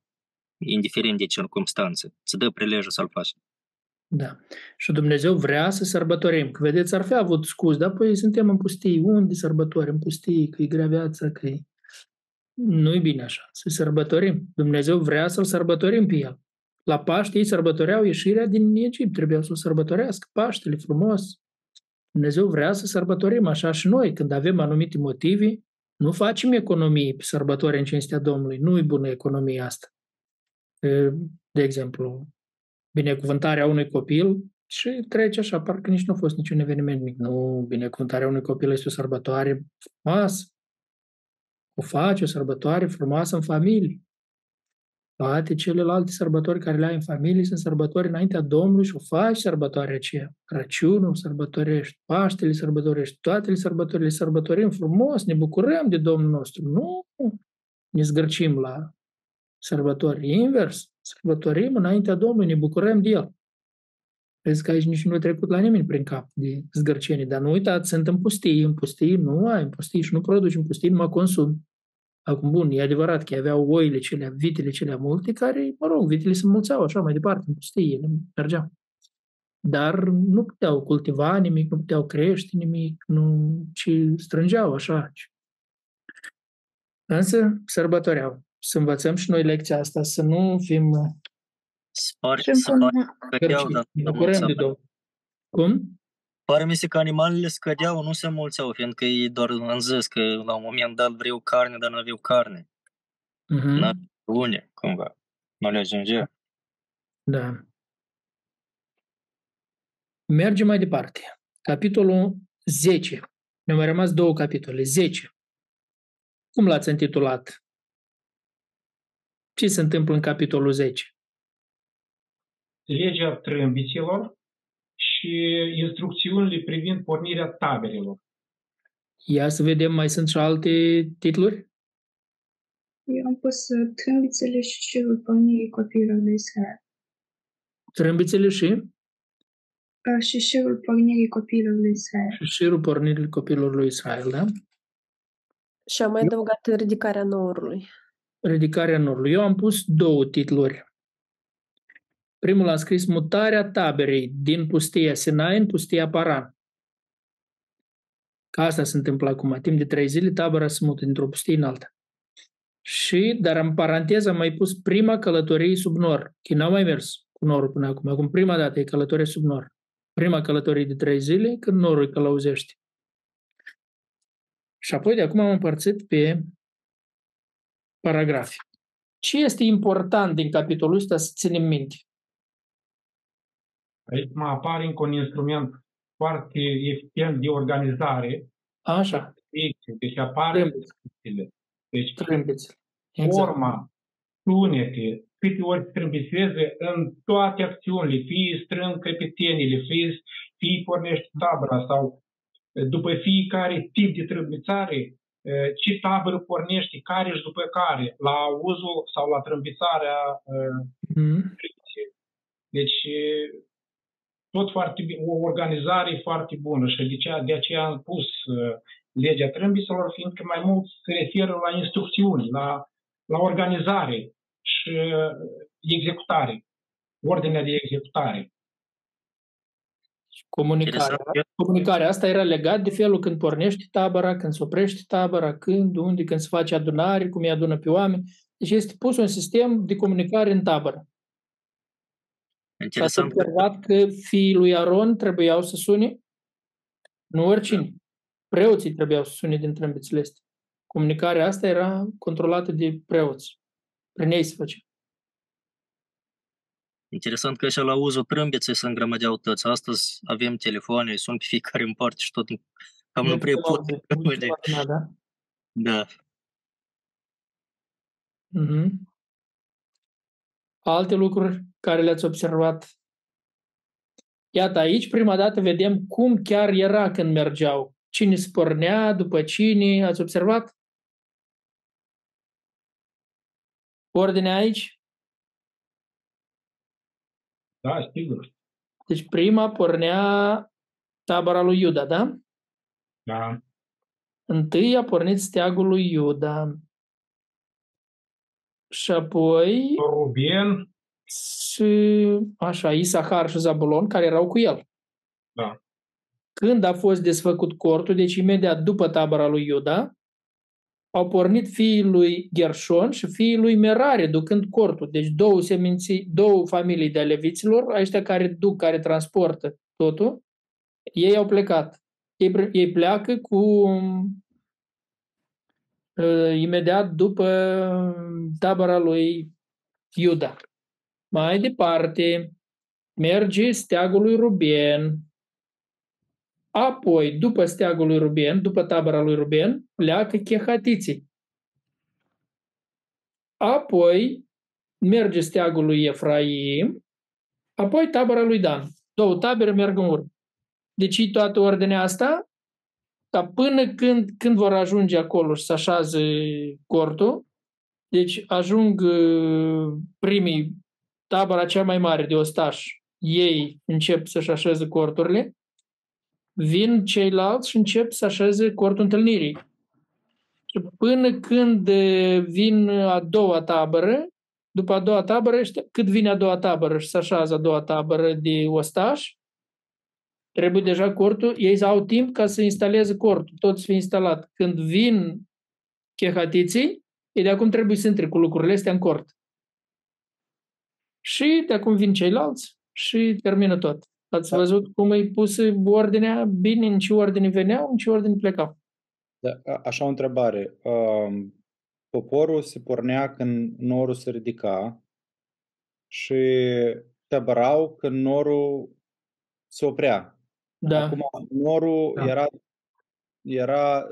indiferent de circunstanțe, îți dă prilejul să-l faci. Da. Și Dumnezeu vrea să sărbătorim. Că vedeți, ar fi avut scuz, da? Păi suntem în pustii. Unde sărbători? În pustii, că e grea viața, că e... Nu-i bine așa. Să sărbătorim. Dumnezeu vrea să-L sărbătorim pe El. La Paște ei sărbătoreau ieșirea din Egipt. Trebuia să o sărbătorească. Paștele frumos. Dumnezeu vrea să sărbătorim așa și noi. Când avem anumite motive, nu facem economii pe sărbători în cinstea Domnului. Nu e bună economia asta. De exemplu, binecuvântarea unui copil și trece așa, parcă nici nu a fost niciun eveniment mic. Nu, binecuvântarea unui copil este o sărbătoare frumoasă. O face o sărbătoare frumoasă în familie. Toate celelalte sărbători care le ai în familie sunt sărbători înaintea Domnului și o faci sărbătoarea aceea. Crăciunul sărbătorești, Paștele sărbătorești, toate le sărbătorile sărbătorim frumos, ne bucurăm de Domnul nostru. Nu ne zgârcim la sărbători. Invers, sărbătorim înaintea Domnului, ne bucurăm de El. Vezi că aici nici nu a trecut la nimeni prin cap de zgârcenii, dar nu uitați, sunt în pustii, în pustii nu ai, în pustii și nu produci în pustii, numai consumi. Acum, bun, e adevărat că aveau oile celea, vitele celea multe, care, mă rog, vitele se mulțeau așa mai departe, în pustie, mergeau. Dar nu puteau cultiva nimic, nu puteau crește nimic, nu, ci strângeau așa. Însă sărbătoreau. Să învățăm și noi lecția asta, să nu fim... Spar, să scădeau, dar Cum? Pare mi se că animalele scădeau, nu se mulțeau, fiindcă ei doar în zis că la un moment dat vreau carne, dar nu aveau carne. Mm-hmm. Nu une, cumva. Nu le ajungea. Da. Mergem mai departe. Capitolul 10. Ne-au mai rămas două capitole. 10. Cum l-ați intitulat? Ce se întâmplă în capitolul 10? Legea trâmbiților și instrucțiunile privind pornirea taberelor. Ia să vedem, mai sunt și alte titluri? Eu am pus uh, trâmbițele și șirul pornirii copiilor lui Israel. Trâmbițele și? Uh, și șirul pornirii copiilor lui Israel. Și șirul pornirii copiilor lui Israel, da? Și am mai adăugat ridicarea norului. Ridicarea norului. Eu am pus două titluri. Primul a scris mutarea taberei din pustia Sinai în pustia Paran. Ca asta se întâmplă acum. Timp de trei zile tabăra se mută dintr-o pustie în alta. Și, dar în paranteză am mai pus prima călătorie sub nor. Că n-au mai mers cu norul până acum. Acum prima dată e călătorie sub nor. Prima călătorie de trei zile când norul îi călăuzește. Și apoi de acum am împărțit pe paragrafe. Ce este important din capitolul ăsta să ținem minte? Aici mă apare încă un instrument foarte eficient de organizare. Așa. Deci apare Trâmbițele. Deci Trâmbițele. Exact. forma, sunete, câte ori strâmbițeze în toate acțiunile, fie strâng căpetenile, fie, fie pornește tabra sau după fiecare tip de trâmbițare, ce tabără pornește, care și după care, la uzul sau la trâmbițarea mm. Deci tot foarte bine, o organizare foarte bună și de aceea, de aceea am pus uh, legea trâmbițelor, fiindcă mai mult se referă la instrucțiuni, la, la organizare și uh, executare, ordinea de executare. Comunicarea. Comunicarea asta era legat de felul când pornești tabăra, când se oprește tabăra, când, unde, când se face adunare, cum îi adună pe oameni. Deci este pus un sistem de comunicare în tabără. Interesant. Ați observat că fiii lui Aron trebuiau să sune? Nu oricine. Preoții trebuiau să sune din trâmbițele astea. Comunicarea asta era controlată de preoți. Prin ei se face. Interesant că așa la uzul trâmbiței se îngrămădeau toți. Astăzi avem telefoane, sunt pe fiecare în parte și tot cam nu prea pot. Da? Da. Mm-hmm. Alte lucruri care le-ați observat? Iată aici, prima dată vedem cum chiar era când mergeau. Cine spornea, după cine, ați observat? Ordinea aici? Da, sigur. Deci prima pornea tabăra lui Iuda, da? Da. Întâi a pornit steagul lui Iuda. Și apoi... Ruben. Și așa, Isahar și Zabulon, care erau cu el. Da. Când a fost desfăcut cortul, deci imediat după tabăra lui Iuda, au pornit fiii lui Gershon și fiii lui Merare, ducând cortul. Deci două seminții, două familii de aleviților, aceștia care duc, care transportă totul, ei au plecat. Ei, ei pleacă cu uh, imediat după tabăra lui Iuda. Mai departe, merge steagul lui Ruben. Apoi, după steagul lui Ruben, după tabăra lui Ruben, pleacă chehatiții. Apoi, merge steagul lui Efraim, apoi tabăra lui Dan. Două tabere merg în urmă. Deci toată ordinea asta, ca până când, când vor ajunge acolo și să așează cortul, deci ajung uh, primii, tabăra cea mai mare de ostași, ei încep să-și așeze corturile, vin ceilalți și încep să așeze cortul întâlnirii. până când vin a doua tabără, după a doua tabără, cât vine a doua tabără și se așează a doua tabără de ostași, trebuie deja cortul, ei au timp ca să instaleze cortul, tot să fie instalat. Când vin chehatiții, ei de acum trebuie să intre cu lucrurile astea în cort. Și de acum vin ceilalți și termină tot. Ați da. văzut cum e pus ordinea bine, în ce ordine veneau, în ce ordine plecau. Da, așa o întrebare. Um, poporul se pornea când norul se ridica și tăbărau când norul se oprea. Da. Acum, norul da. era, era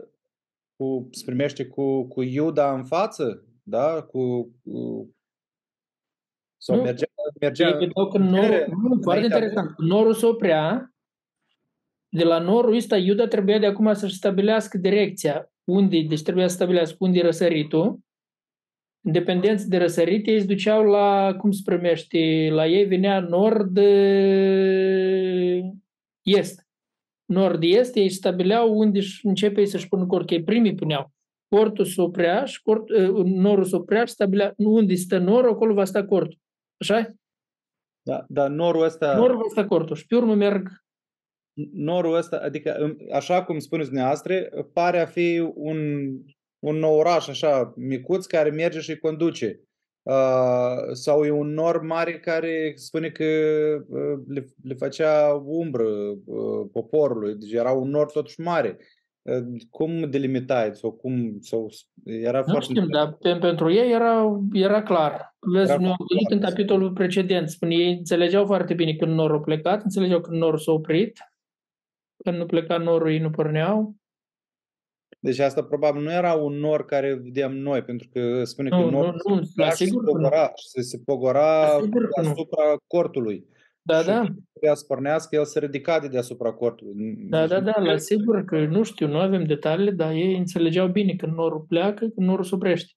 cu, se primește cu, cu Iuda în față, da? Cu, cu sau nu, mergea, mergea că norul, nu, foarte interesant. Norul se oprea, de la norul ăsta Iuda trebuia de acum să-și stabilească direcția unde, deci trebuia să stabilească unde e răsăritul. Independenți de răsărit, ei se duceau la, cum se primește, la ei venea nord est. Nord-est, ei stabileau unde începe să-și pună cort, ei primii puneau. Cortul se oprea și cort, ă, norul se oprea și stabilea unde stă norul, acolo va sta cortul. Așa Da, dar norul ăsta... Norul va sta cortul și pe urmă merg norul ăsta, adică așa cum spuneți dumneavoastră, pare a fi un, un nou oraș așa micuț care merge și conduce. Uh, sau e un nor mare care spune că uh, le, le făcea umbră uh, poporului, deci era un nor totuși mare. Uh, cum delimitai sau cum sau era nu foarte știm, dar pe, pentru ei era, era clar. Vezi, era noi am văzut în capitolul precedent, spune ei înțelegeau foarte bine când norul plecat, înțelegeau când norul s-a oprit, când nu pleca norul, ei nu porneau. Deci asta probabil nu era un nor care vedeam noi, pentru că spune nu, că norul nu, nu, la sigur se pogora, se, se pogora deasupra cortului. Da, da. Trebuia să pornească, el se ridica de deasupra cortului. Da, da, da, la sigur că nu știu, nu avem detaliile, dar ei înțelegeau bine când norul pleacă, când norul se oprește.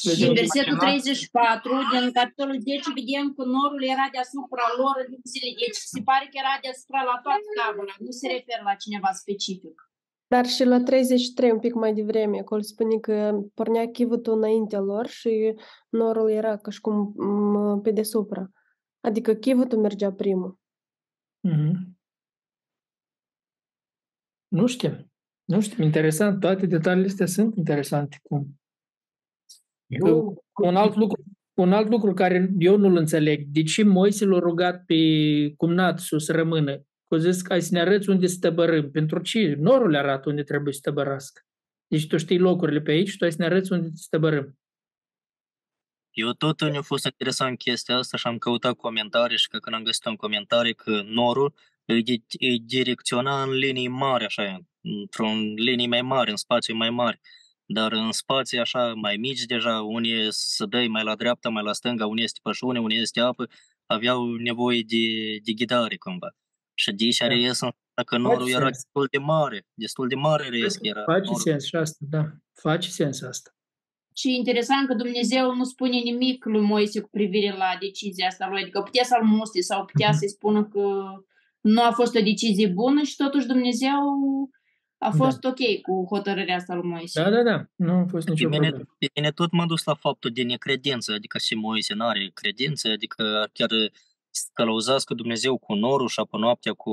Și în versetul 34 din capitolul 10 vedem că norul era deasupra lor în zile. Deci se pare că era deasupra la toată tabăra, nu se referă la cineva specific. Dar și la 33, un pic mai devreme, acolo spune că pornea chivotul înaintea lor și norul era ca și cum pe deasupra. Adică chivotul mergea primul. Mm-hmm. Nu știu. Nu știu, interesant. Toate detaliile astea sunt interesante. Cum eu, un alt lucru, un alt lucru care eu nu-l înțeleg, de ce Moise l-a rugat pe cumnat să rămână? Că zis că ai să ne arăți unde să tăbărâm. Pentru ce? Norul le arată unde trebuie să tăbărască. Deci tu știi locurile pe aici și tu ai să ne arăți unde să tăbărâm. Eu tot ne-a fost interesant chestia asta și am căutat comentarii și că când am găsit un comentarii că norul îi, îi direcționa în linii mari, așa, într-un linii mai mari, în spații mai mari dar în spații așa mai mici deja, unii să dai mai la dreapta, mai la stânga, unii este pășune, unii este apă, aveau nevoie de, de ghidare cumva. Și de aici da. reies că norul era destul de mare, destul de mare reies era. Face norul. sens și asta, da, face sens asta. Și interesant că Dumnezeu nu spune nimic lui Moise cu privire la decizia asta lui, adică putea să-l mustre sau putea să-i spună că nu a fost o decizie bună și totuși Dumnezeu a da. fost da. ok cu hotărârea asta lui Moise. Da, da, da. Nu a fost nicio pe mine, Pe mine tot m-a dus la faptul de necredință, adică și Moise nu are credință, adică chiar călăuzească Dumnezeu cu norul și apă noaptea cu,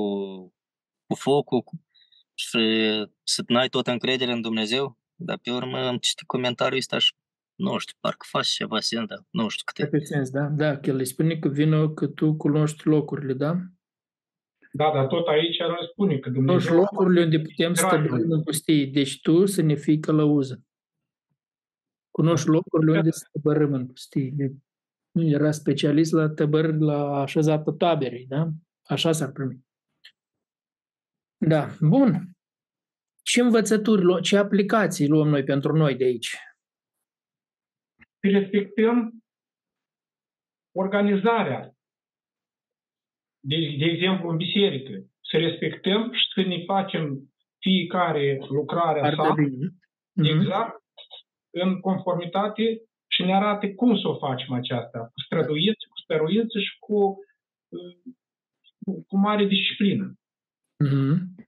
cu focul și să n-ai tot încredere în Dumnezeu. Dar pe urmă am citit comentariul ăsta și nu știu, parcă faci ceva sens, dar nu știu câte. Pe sens, da? Da, că le spune că vină că tu cunoști locurile, da? Da, dar tot aici răspune că Dumnezeu... Toți locurile unde putem stabili în pustie. Deci tu să ne fii călăuză. Cunoști locurile unde să tăbărâm în pustie. Nu era specialist la tăbăr, la așezată taberei, da? Așa s-ar primi. Da, bun. Ce învățături, ce aplicații luăm noi pentru noi de aici? Respectăm organizarea de, de exemplu, în biserică, să respectăm și să ne facem fiecare lucrare sa, mm-hmm. exact, în conformitate și ne arate cum să o facem aceasta, cu străduință, cu stăruință și cu, cu, cu mare disciplină. Mm-hmm.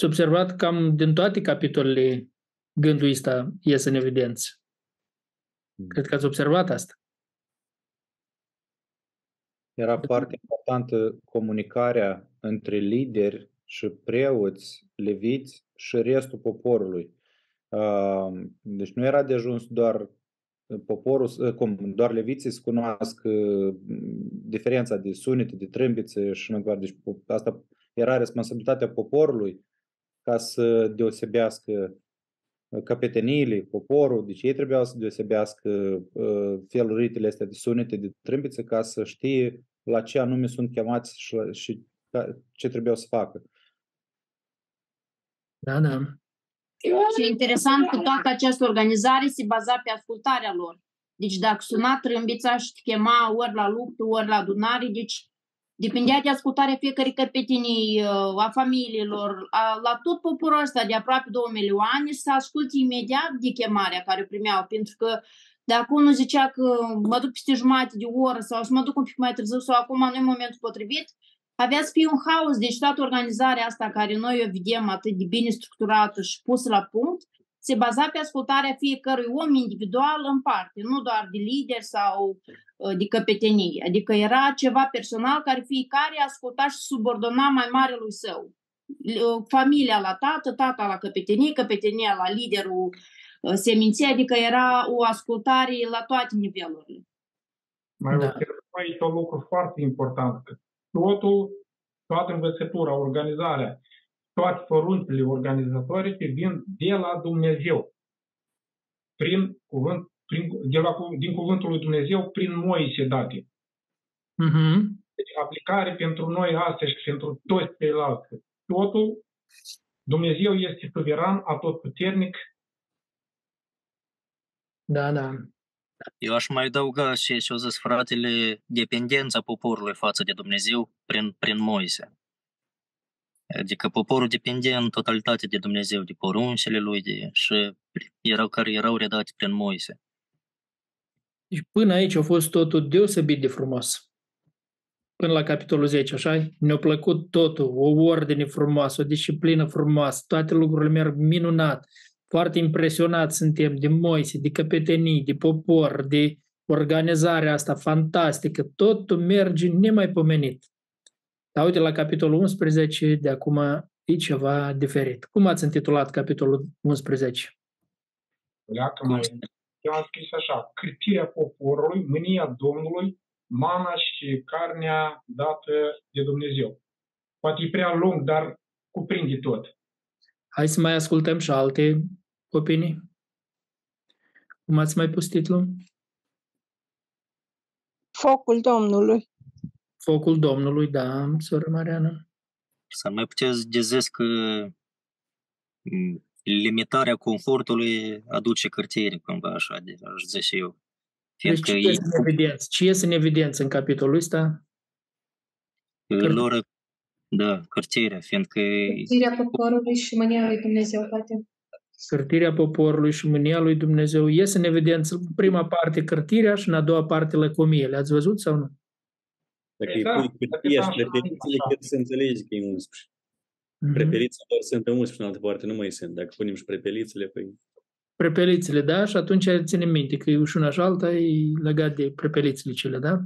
Ați observat cam din toate capitolele gândul ăsta iese în evidență. Mm. Cred că ați observat asta. Era foarte importantă comunicarea între lideri și preoți, leviți și restul poporului. Deci nu era de ajuns doar poporul, cum, doar leviții să cunoască diferența de sunete, de trâmbițe și mai departe. Deci asta era responsabilitatea poporului ca să deosebească capeteniile, poporul, deci ei trebuiau să deosebească feluritele astea de sunete, de trâmbițe ca să știe la ce anume sunt chemați și, și ce trebuiau să facă. Da, da. Și e interesant că toată această organizare se baza pe ascultarea lor. Deci dacă suna trâmbița și te chema ori la luptă, ori la adunare, deci depindea de ascultarea fiecărei căpetenii, uh, a familiilor, a, la tot poporul ăsta de aproape 2 milioane să asculte imediat de chemarea care o primeau, pentru că dacă unul zicea că mă duc peste jumătate de oră sau să mă duc un pic mai târziu sau acum nu e momentul potrivit, avea să fie un haos. Deci toată organizarea asta care noi o vedem atât de bine structurată și pusă la punct, se baza pe ascultarea fiecărui om individual în parte, nu doar de lider sau uh, de căpetenie. Adică era ceva personal care fiecare asculta și subordona mai marelui său. Uh, familia la tată, tata la căpetenie, căpetenia la liderul uh, seminție, adică era o ascultare la toate nivelurile. Mai da. aici un lucru foarte important. Totul, toată învățătura, organizarea, toate poruncile organizatorice vin de la Dumnezeu. Prin cuvânt, prin, de la, din cuvântul lui Dumnezeu, prin Moise date. Uh-huh. Deci aplicare pentru noi astăzi și pentru toți ceilalți. Totul, Dumnezeu este suveran, atotputernic. Da, da. Eu aș mai adăuga și ce au zis fratele, dependența poporului față de Dumnezeu prin, prin Moise. Adică poporul depindea în totalitate de Dumnezeu, de poruncile lui de, și erau care erau redate prin Moise. Deci până aici a fost totul deosebit de frumos. Până la capitolul 10, așa? Ne-a plăcut totul, o ordine frumoasă, o disciplină frumoasă, toate lucrurile merg minunat. Foarte impresionat suntem de Moise, de căpetenii, de popor, de organizarea asta fantastică. Totul merge nemaipomenit. Dar uite, la capitolul 11, de acum e ceva diferit. Cum ați intitulat capitolul 11? Leacă mai... Eu am scris așa, cârtirea poporului, mânia Domnului, mana și carnea dată de Dumnezeu. Poate e prea lung, dar cuprinde tot. Hai să mai ascultăm și alte opinii. Cum ați mai pus titlul? Focul Domnului. Focul Domnului, da, soră Mariana. Să mai puteți zis că limitarea confortului aduce cărtiere, cumva așa, de, aș zice eu. Deci ce este în evidență? Ce este în evidență în capitolul ăsta? Lor, da, cărtirea, fiindcă... Cărtirea poporului și mânia lui Dumnezeu, poate. Cărtirea poporului și mânia lui Dumnezeu iese în evidență prima parte cărtirea și în a doua parte lăcomie. Le-ați văzut sau nu? Dacă îi pui hârtia și preferințele, cred să înțelegi că e 11. Mm-hmm. Preferințele doar sunt în 11, în altă parte nu mai sunt. Dacă punem și prepelițele, păi... Prepelițele, da? Și atunci ține minte că e și una și alta e legat de prepelițele cele, da?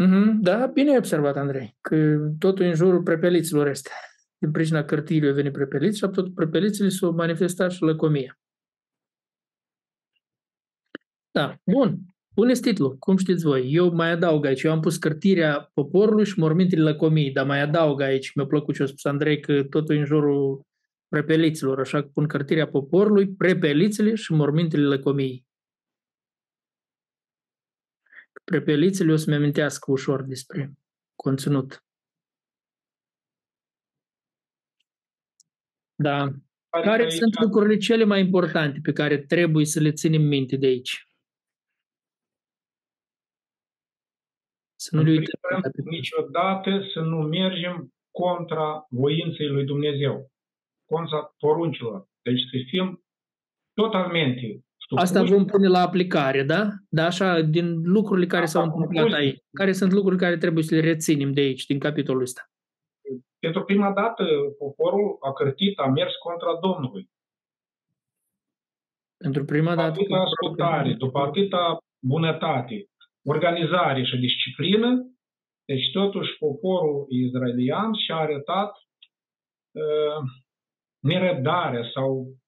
Mm-hmm, da, bine ai observat, Andrei, că totul în jurul prepeliților este. Din pricina cărtirii au venit prepeliți și tot prepelițele s-au manifestat și lăcomia. Da, bun. Puneți titlul, cum știți voi. Eu mai adaug aici, eu am pus cărtirea poporului și mormintele lăcomiei, dar mai adaug aici, mi-a plăcut ce a spus Andrei, că totul în jurul prepeliților, așa că pun cărtirea poporului, prepelițele și mormintele lăcomiei. Prepelițele o să-mi amintească ușor despre conținut. Da. Care sunt lucrurile cele mai importante pe care trebuie să le ținem minte de aici? Să nu le uităm. Niciodată să nu mergem contra voinței lui Dumnezeu, contra poruncilor. Deci să fim totalmente supuși. Asta vom pune la aplicare, da? Da, așa, din lucrurile care s-au întâmplat aici. Care sunt lucruri care trebuie să le reținem de aici, din capitolul ăsta? Pentru prima dată, poporul a cărtit, a mers contra Domnului. Pentru prima după dată. Atâta ascultare, după atâta bunătate, organizare și disciplină, deci totuși poporul izraelian și-a arătat uh, nerăbdare sau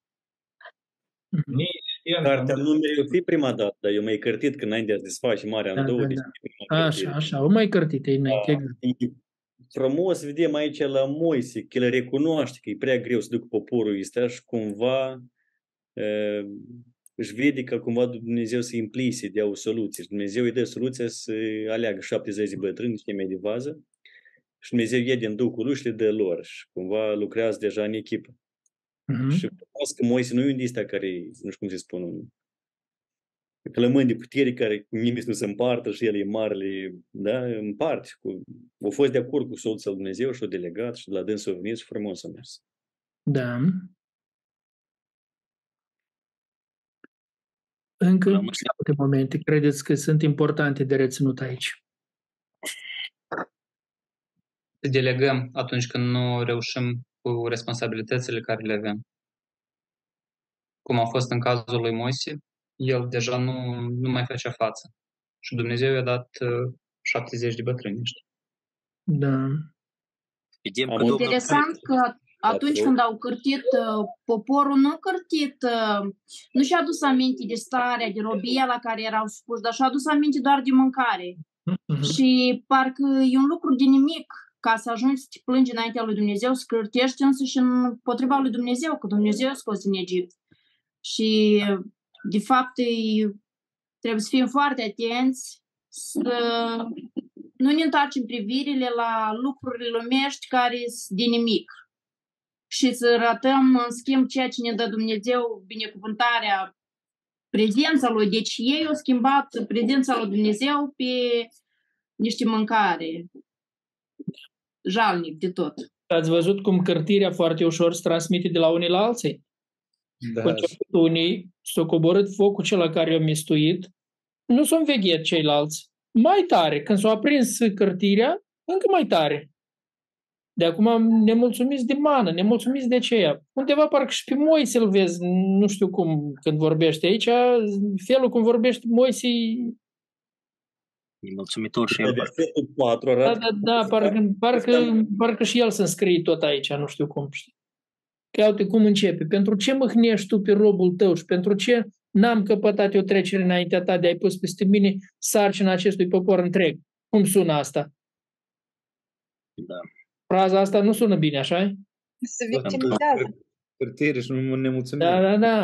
mhm. neexistență. Cartea nu mi fi prima dată, dar eu mai cărtit când înainte să desfaci Marea da, în două. Da, da. Așa, așa, o mai cărtit e înainte. Da, frumos vedem aici la Moise că el recunoaște că e prea greu să ducă poporul ăsta și cumva uh, își vede că cumva Dumnezeu să implice, dea o soluție. Și Dumnezeu îi dă soluția să aleagă 70 de bătrâni, niște mei de vază, și Dumnezeu e din Duhul lui și le dă lor și cumva lucrează deja în echipă. Mm-hmm. Și că Moise nu e un ăsta care, nu știu cum se spune, un clămând de putere care nimeni nu se împartă și el e marele, da, împarte. Cu, au fost de acord cu soțul Dumnezeu și o delegat și de la dânsul venit și frumos a mers. Da. Încă alte momente credeți că sunt importante de reținut aici? Delegăm atunci când nu reușim cu responsabilitățile care le avem. Cum a fost în cazul lui Moise, el deja nu, nu mai făcea față. Și Dumnezeu i-a dat uh, 70 de bătrâni ăștia. Da. Interesant că atunci când au cârtit uh, poporul, nu cârtit, uh, nu și-a adus aminte de starea, de robia la care erau supuși, dar și-a adus aminte doar de mâncare. Uh-huh. Și parcă e un lucru de nimic ca să ajungi să te plângi înaintea lui Dumnezeu, să cârtești însă și în potriva lui Dumnezeu, că Dumnezeu a scos din Egipt. Și, de fapt, trebuie să fim foarte atenți să nu ne întoarcem privirile la lucrurile lumești care sunt de nimic și să ratăm, în schimb, ceea ce ne dă Dumnezeu, binecuvântarea, prezența Lui. Deci ei au schimbat prezența Lui Dumnezeu pe niște mâncare. Jalnic de tot. Ați văzut cum cărtirea foarte ușor se transmite de la unii la alții? Da. Conceput unii s-au coborât focul cel care i-a mistuit, nu s-au înveghet ceilalți. Mai tare, când s-a aprins cărtirea, încă mai tare. De acum nemulțumiți de mană, nemulțumiți de aceea. Undeva parcă și pe Moise îl vezi, nu știu cum, când vorbește aici, felul cum vorbește Moise Nemulțumitor și el. Versetul 4 Da, da, da, parcă, parcă, parcă și el să scrie tot aici, nu știu cum, știi. Că uite cum începe. Pentru ce mâhnești tu pe robul tău și pentru ce n-am căpătat eu trecere înaintea ta de ai pus peste mine sarcina acestui popor întreg? Cum sună asta? Da. Fraza asta nu sună bine, așa Se victimizează. Cârtire și nu ne mulțumim. Da, da, da.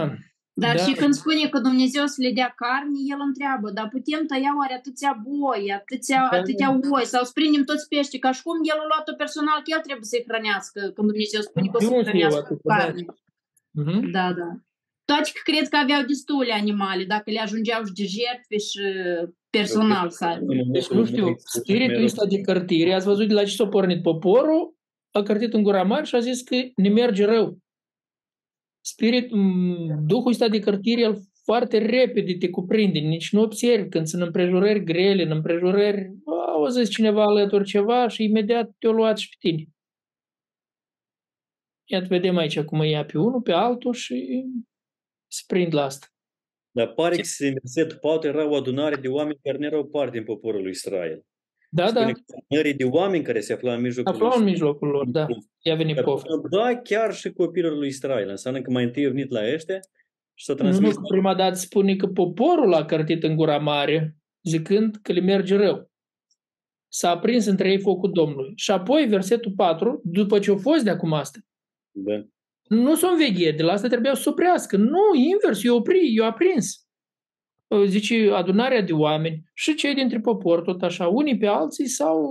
Dar da. și când spune că Dumnezeu să le dea carne, el întreabă, dar putem tăia oare atâția boi, atâția, da. atâtea oi sau sprindem toți pești, ca și cum el a luat-o personal, că el trebuie să-i hrănească, când Dumnezeu spune că o să-i hrănească cu carne. Uh-huh. Da, da. Toate că cred că aveau destule animale, dacă le ajungeau și de jertfe și personal să aibă. Deci, nu știu, spiritul ăsta de cărtire, ați văzut de la ce s-a pornit poporul, a cărtit în gura mare și a zis că ne merge rău. Spirit, Duhul ăsta de cărtire, el foarte repede te cuprinde, nici nu observi când sunt împrejurări grele, în împrejurări, au zis cineva alături ceva și imediat te-o luat și pe tine. Iată, vedem aici cum îi ia pe unul, pe altul și se prind la asta. Dar pare că în versetul 4 era o adunare de oameni care nu erau parte din poporul lui Israel. Da, Spune da. de oameni care se aflau în mijlocul aflau în mijlocul lor, da. I-a venit poftă. Da, chiar și copilul lui Israel. Înseamnă că mai întâi a venit la ăștia și s-a transmis. Nu, nu, prima dată spune că poporul a cărtit în gura mare, zicând că le merge rău. S-a aprins între ei focul Domnului. Și apoi, versetul 4, după ce au fost de acum asta, da. Nu s-o înveghe, de la asta trebuia să oprească. Nu, invers, eu opri, eu aprins. Zice, adunarea de oameni și cei dintre popor, tot așa, unii pe alții s-au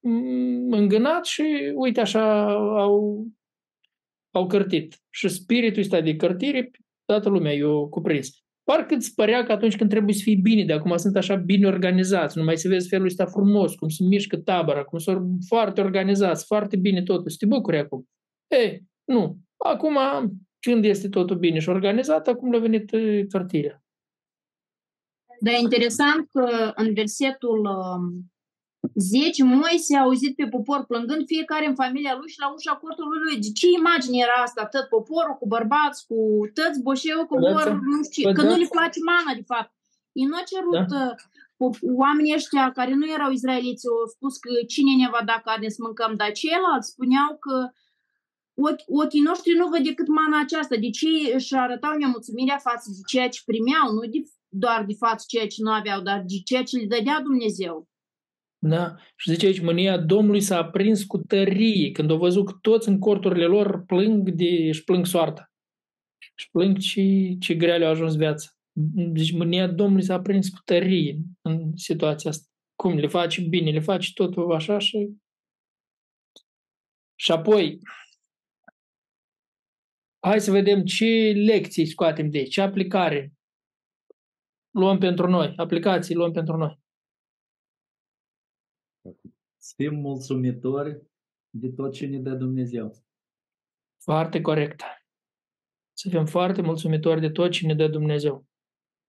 mm, îngânat și, uite, așa, au, au cărtit. Și spiritul ăsta de cărtire, toată lumea i-a cuprins. Parcă îți părea că atunci când trebuie să fii bine, de acum sunt așa bine organizați, nu mai se vezi felul ăsta frumos, cum se mișcă tabăra, cum sunt foarte organizați, foarte bine totul, să te bucuri acum. Ei, nu. Acum, când este totul bine și organizat, acum le-a venit cartirea. Dar e interesant că în versetul Zece Moise a auzit pe popor plângând fiecare în familia lui și la ușa cortului lui. De ce imagine era asta? Tot poporul cu bărbați, cu tăți boșeu, cu vor, nu știu, că nu le place mana, de fapt. Ei nu a cerut da. Uh, oamenii ăștia care nu erau izraeliți au spus că cine ne va da carne să mâncăm, dar ceilalți spuneau că ochi, ochii noștri nu văd decât mana aceasta. De ce își arătau nemulțumirea față de ceea ce primeau, nu de, doar de față ceea ce nu aveau, dar de ceea ce le dădea Dumnezeu. Da? Și zice aici, mânia Domnului s-a aprins cu tărie, când au văzut că toți în corturile lor plâng de, își plâng soarta. Și plâng ce, ce grea le-a ajuns viața. Deci mânia Domnului s-a aprins cu tărie în situația asta. Cum le face bine, le face totul așa și... Și apoi, hai să vedem ce lecții scoatem de aici, ce aplicare luăm pentru noi, aplicații luăm pentru noi. Să fim mulțumitori de tot ce ne dă Dumnezeu. Foarte corect. Să fim foarte mulțumitori de tot ce ne dă Dumnezeu.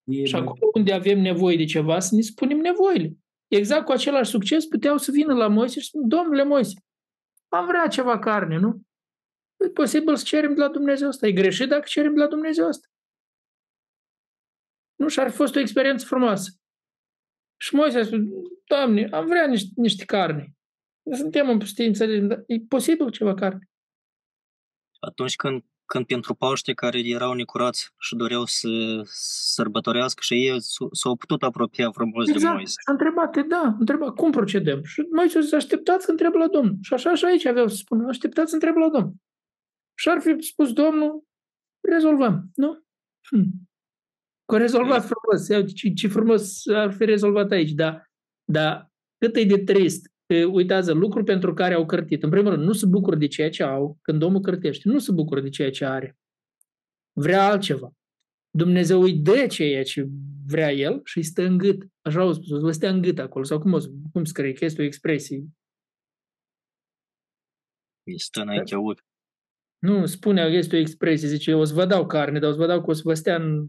E și acolo unde avem nevoie de ceva, să ne spunem nevoile. Exact cu același succes puteau să vină la Moise și spun, Domnule Moise, am vrea ceva carne, nu? E posibil să cerem de la Dumnezeu asta. E greșit dacă cerem de la Dumnezeu asta. Nu și ar fi fost o experiență frumoasă. Și Moise a spus, Doamne, am vrea niște, niște carne. Suntem în pustie, înțelegem, dar e posibil ceva carne. Atunci când, când pentru Paște care erau necurați și doreau să sărbătorească și ei s-au putut apropia frumos exact. de Moise. a întrebat, da, a întrebat cum procedăm. Și Moise a zis, așteptați să întreb la Domnul. Și așa și aici aveau să spună, așteptați să întreb la Domnul. Și ar fi spus Domnul, rezolvăm, nu? Hm. Că rezolvat frumos, Iau, ce, ce frumos ar fi rezolvat aici, da, dar cât e de trist. Uitați, lucruri pentru care au cărtit. În primul rând, nu se bucură de ceea ce au când omul cărtește. Nu se bucură de ceea ce are. Vrea altceva. Dumnezeu îi dă ceea ce vrea el și îi stă în gât. Așa au spus, vă stă în gât acolo. Sau cum, o, cum scrie, că este o expresie. Îi stă înainte aud. Nu, spune, este o expresie, zice, o să vă dau carne, dar o să vă dau că o să vă stea în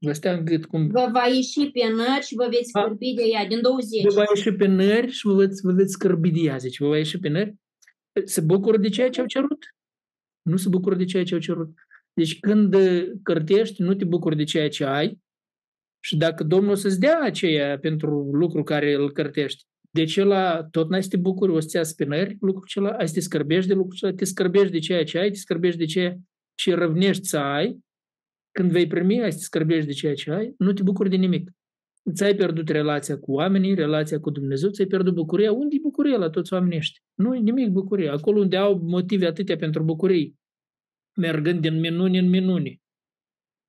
Vă stea în gât cum... Vă va ieși pe nări și vă veți scârbi de ea din 20. Vă va ieși pe nări și vă veți, vă veți scârbi de ea, zice. Vă va ieși pe nări. Se bucură de ceea ce au cerut? Nu se bucură de ceea ce au cerut. Deci când cărtești, nu te bucuri de ceea ce ai și dacă Domnul să-ți dea aceea pentru lucru care îl cărtești, de ce la tot n-ai să te bucuri, o să-ți pe nări lucrul acela, ai să te scărbești de lucrul acela, te scărbești de ceea ce ai, te scărbești de ceea ce răvnești să ai când vei primi, ai să scărbești de ceea ce ai, nu te bucuri de nimic. Ți-ai pierdut relația cu oamenii, relația cu Dumnezeu, ți-ai pierdut bucuria. Unde e bucuria la toți oamenii ăștia? Nu e nimic bucurie. Acolo unde au motive atâtea pentru bucurii, mergând din minuni în minuni.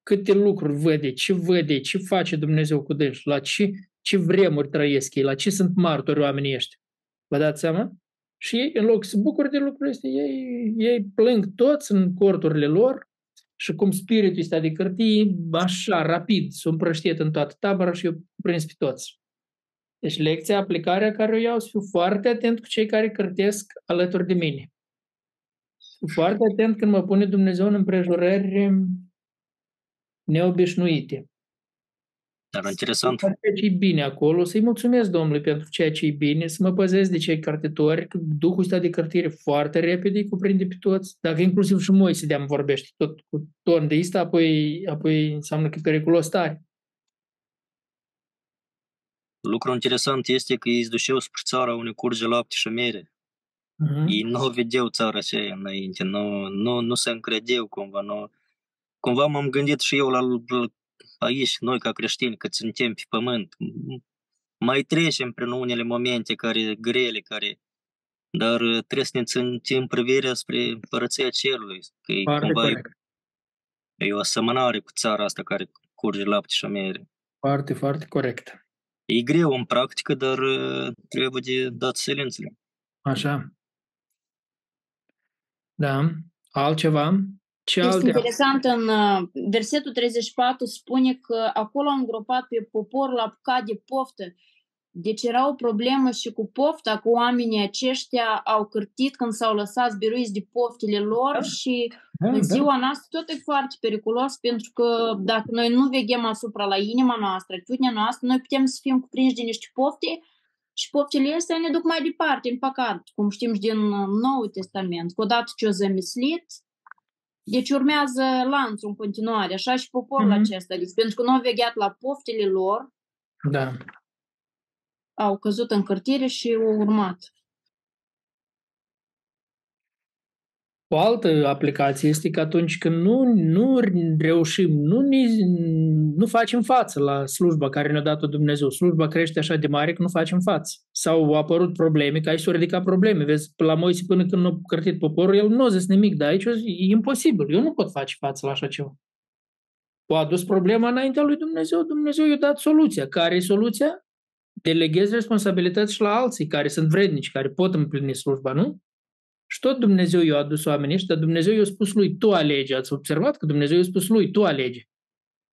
Câte lucruri vede, ce vede, ce face Dumnezeu cu dânsi, la ce, ce vremuri trăiesc ei, la ce sunt martori oamenii ăștia. Vă dați seama? Și ei, în loc să bucure de lucrurile astea, ei, ei plâng toți în corturile lor, și cum spiritul ăsta de cărtii, așa, rapid, s-a împrăștiet în toată tabăra și eu prins pe toți. Deci lecția, aplicarea care o iau, să fiu foarte atent cu cei care cărtesc alături de mine. Fiu foarte atent când mă pune Dumnezeu în împrejurări neobișnuite. Dar interesant. Ceea ce e bine acolo, să-i mulțumesc Domnului pentru ceea ce e bine, să mă păzesc de cei cartitori, că Duhul ăsta de cărtire foarte repede îi cuprinde pe toți, dacă inclusiv și Moise de-am vorbește tot cu ton de ăsta, apoi, apoi înseamnă că e periculos tare. Lucru interesant este că ei duceau spre țara unde curge lapte și mere. Uh-huh. Ei nu vedeau țara așa înainte, nu, nu, nu se încredeau cumva. Nu. Cumva m-am gândit și eu la, la aici, noi ca creștini, că suntem pe pământ, mai trecem prin unele momente care grele, care dar trebuie să ne ținem privirea spre părăția cerului, că e cumva e, e o asemănare cu țara asta care curge lapte și mere. Foarte, foarte corect. E greu în practică, dar trebuie de dat silențele. Așa. Da. Altceva? Ce este alte... interesant, în uh, versetul 34 spune că acolo au îngropat pe popor la apucat de poftă. Deci era o problemă și cu pofta, cu oamenii aceștia au cârtit când s-au lăsat zbiruiți de poftele lor da. și da, în da. ziua da. noastră tot e foarte periculos pentru că dacă noi nu veghem asupra la inima noastră, atitudinea noastră, noi putem să fim cuprinși de niște pofte Și poftile astea ne duc mai departe, în păcat, cum știm și din Noul Testament. Că odată ce o zămislit, deci urmează lanțul în continuare, așa și poporul mm-hmm. acesta. Deci pentru că nu au vegheat la poftile lor, da. au căzut în cărtire și au urmat. O altă aplicație este că atunci când nu, nu reușim, nu, nu facem față la slujba care ne-a dat-o Dumnezeu, slujba crește așa de mare că nu facem față. Sau au apărut probleme, că aici s-au ridicat probleme. Vezi, la Moise până când nu a cărtit poporul, el nu a zis nimic, dar aici e imposibil. Eu nu pot face față la așa ceva. O adus problema înaintea lui Dumnezeu, Dumnezeu i-a dat soluția. Care e soluția? Deleghezi responsabilități și la alții care sunt vrednici, care pot împlini slujba, nu? Și tot Dumnezeu i-a adus oamenii ăștia, Dumnezeu i-a spus lui, tu alegi. Ați observat că Dumnezeu i-a spus lui, tu alegi.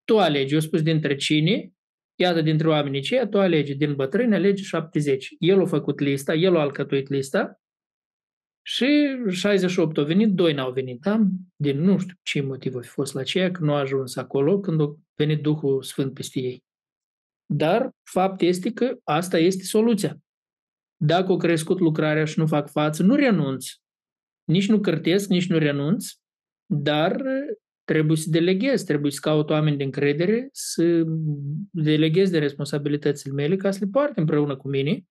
Tu alegi. I-a spus dintre cine, iată dintre oamenii ceia, tu alegi. Din bătrâni alegi 70. El a făcut lista, el a alcătuit lista și 68 au venit, doi n-au venit, da? Din nu știu ce motiv a fi fost la ceea, că nu a ajuns acolo când a venit Duhul Sfânt peste ei. Dar fapt este că asta este soluția. Dacă au crescut lucrarea și nu fac față, nu renunț nici nu cărtesc, nici nu renunț, dar trebuie să deleghez, trebuie să caut oameni de încredere, să deleghez de responsabilitățile mele ca să le poarte împreună cu mine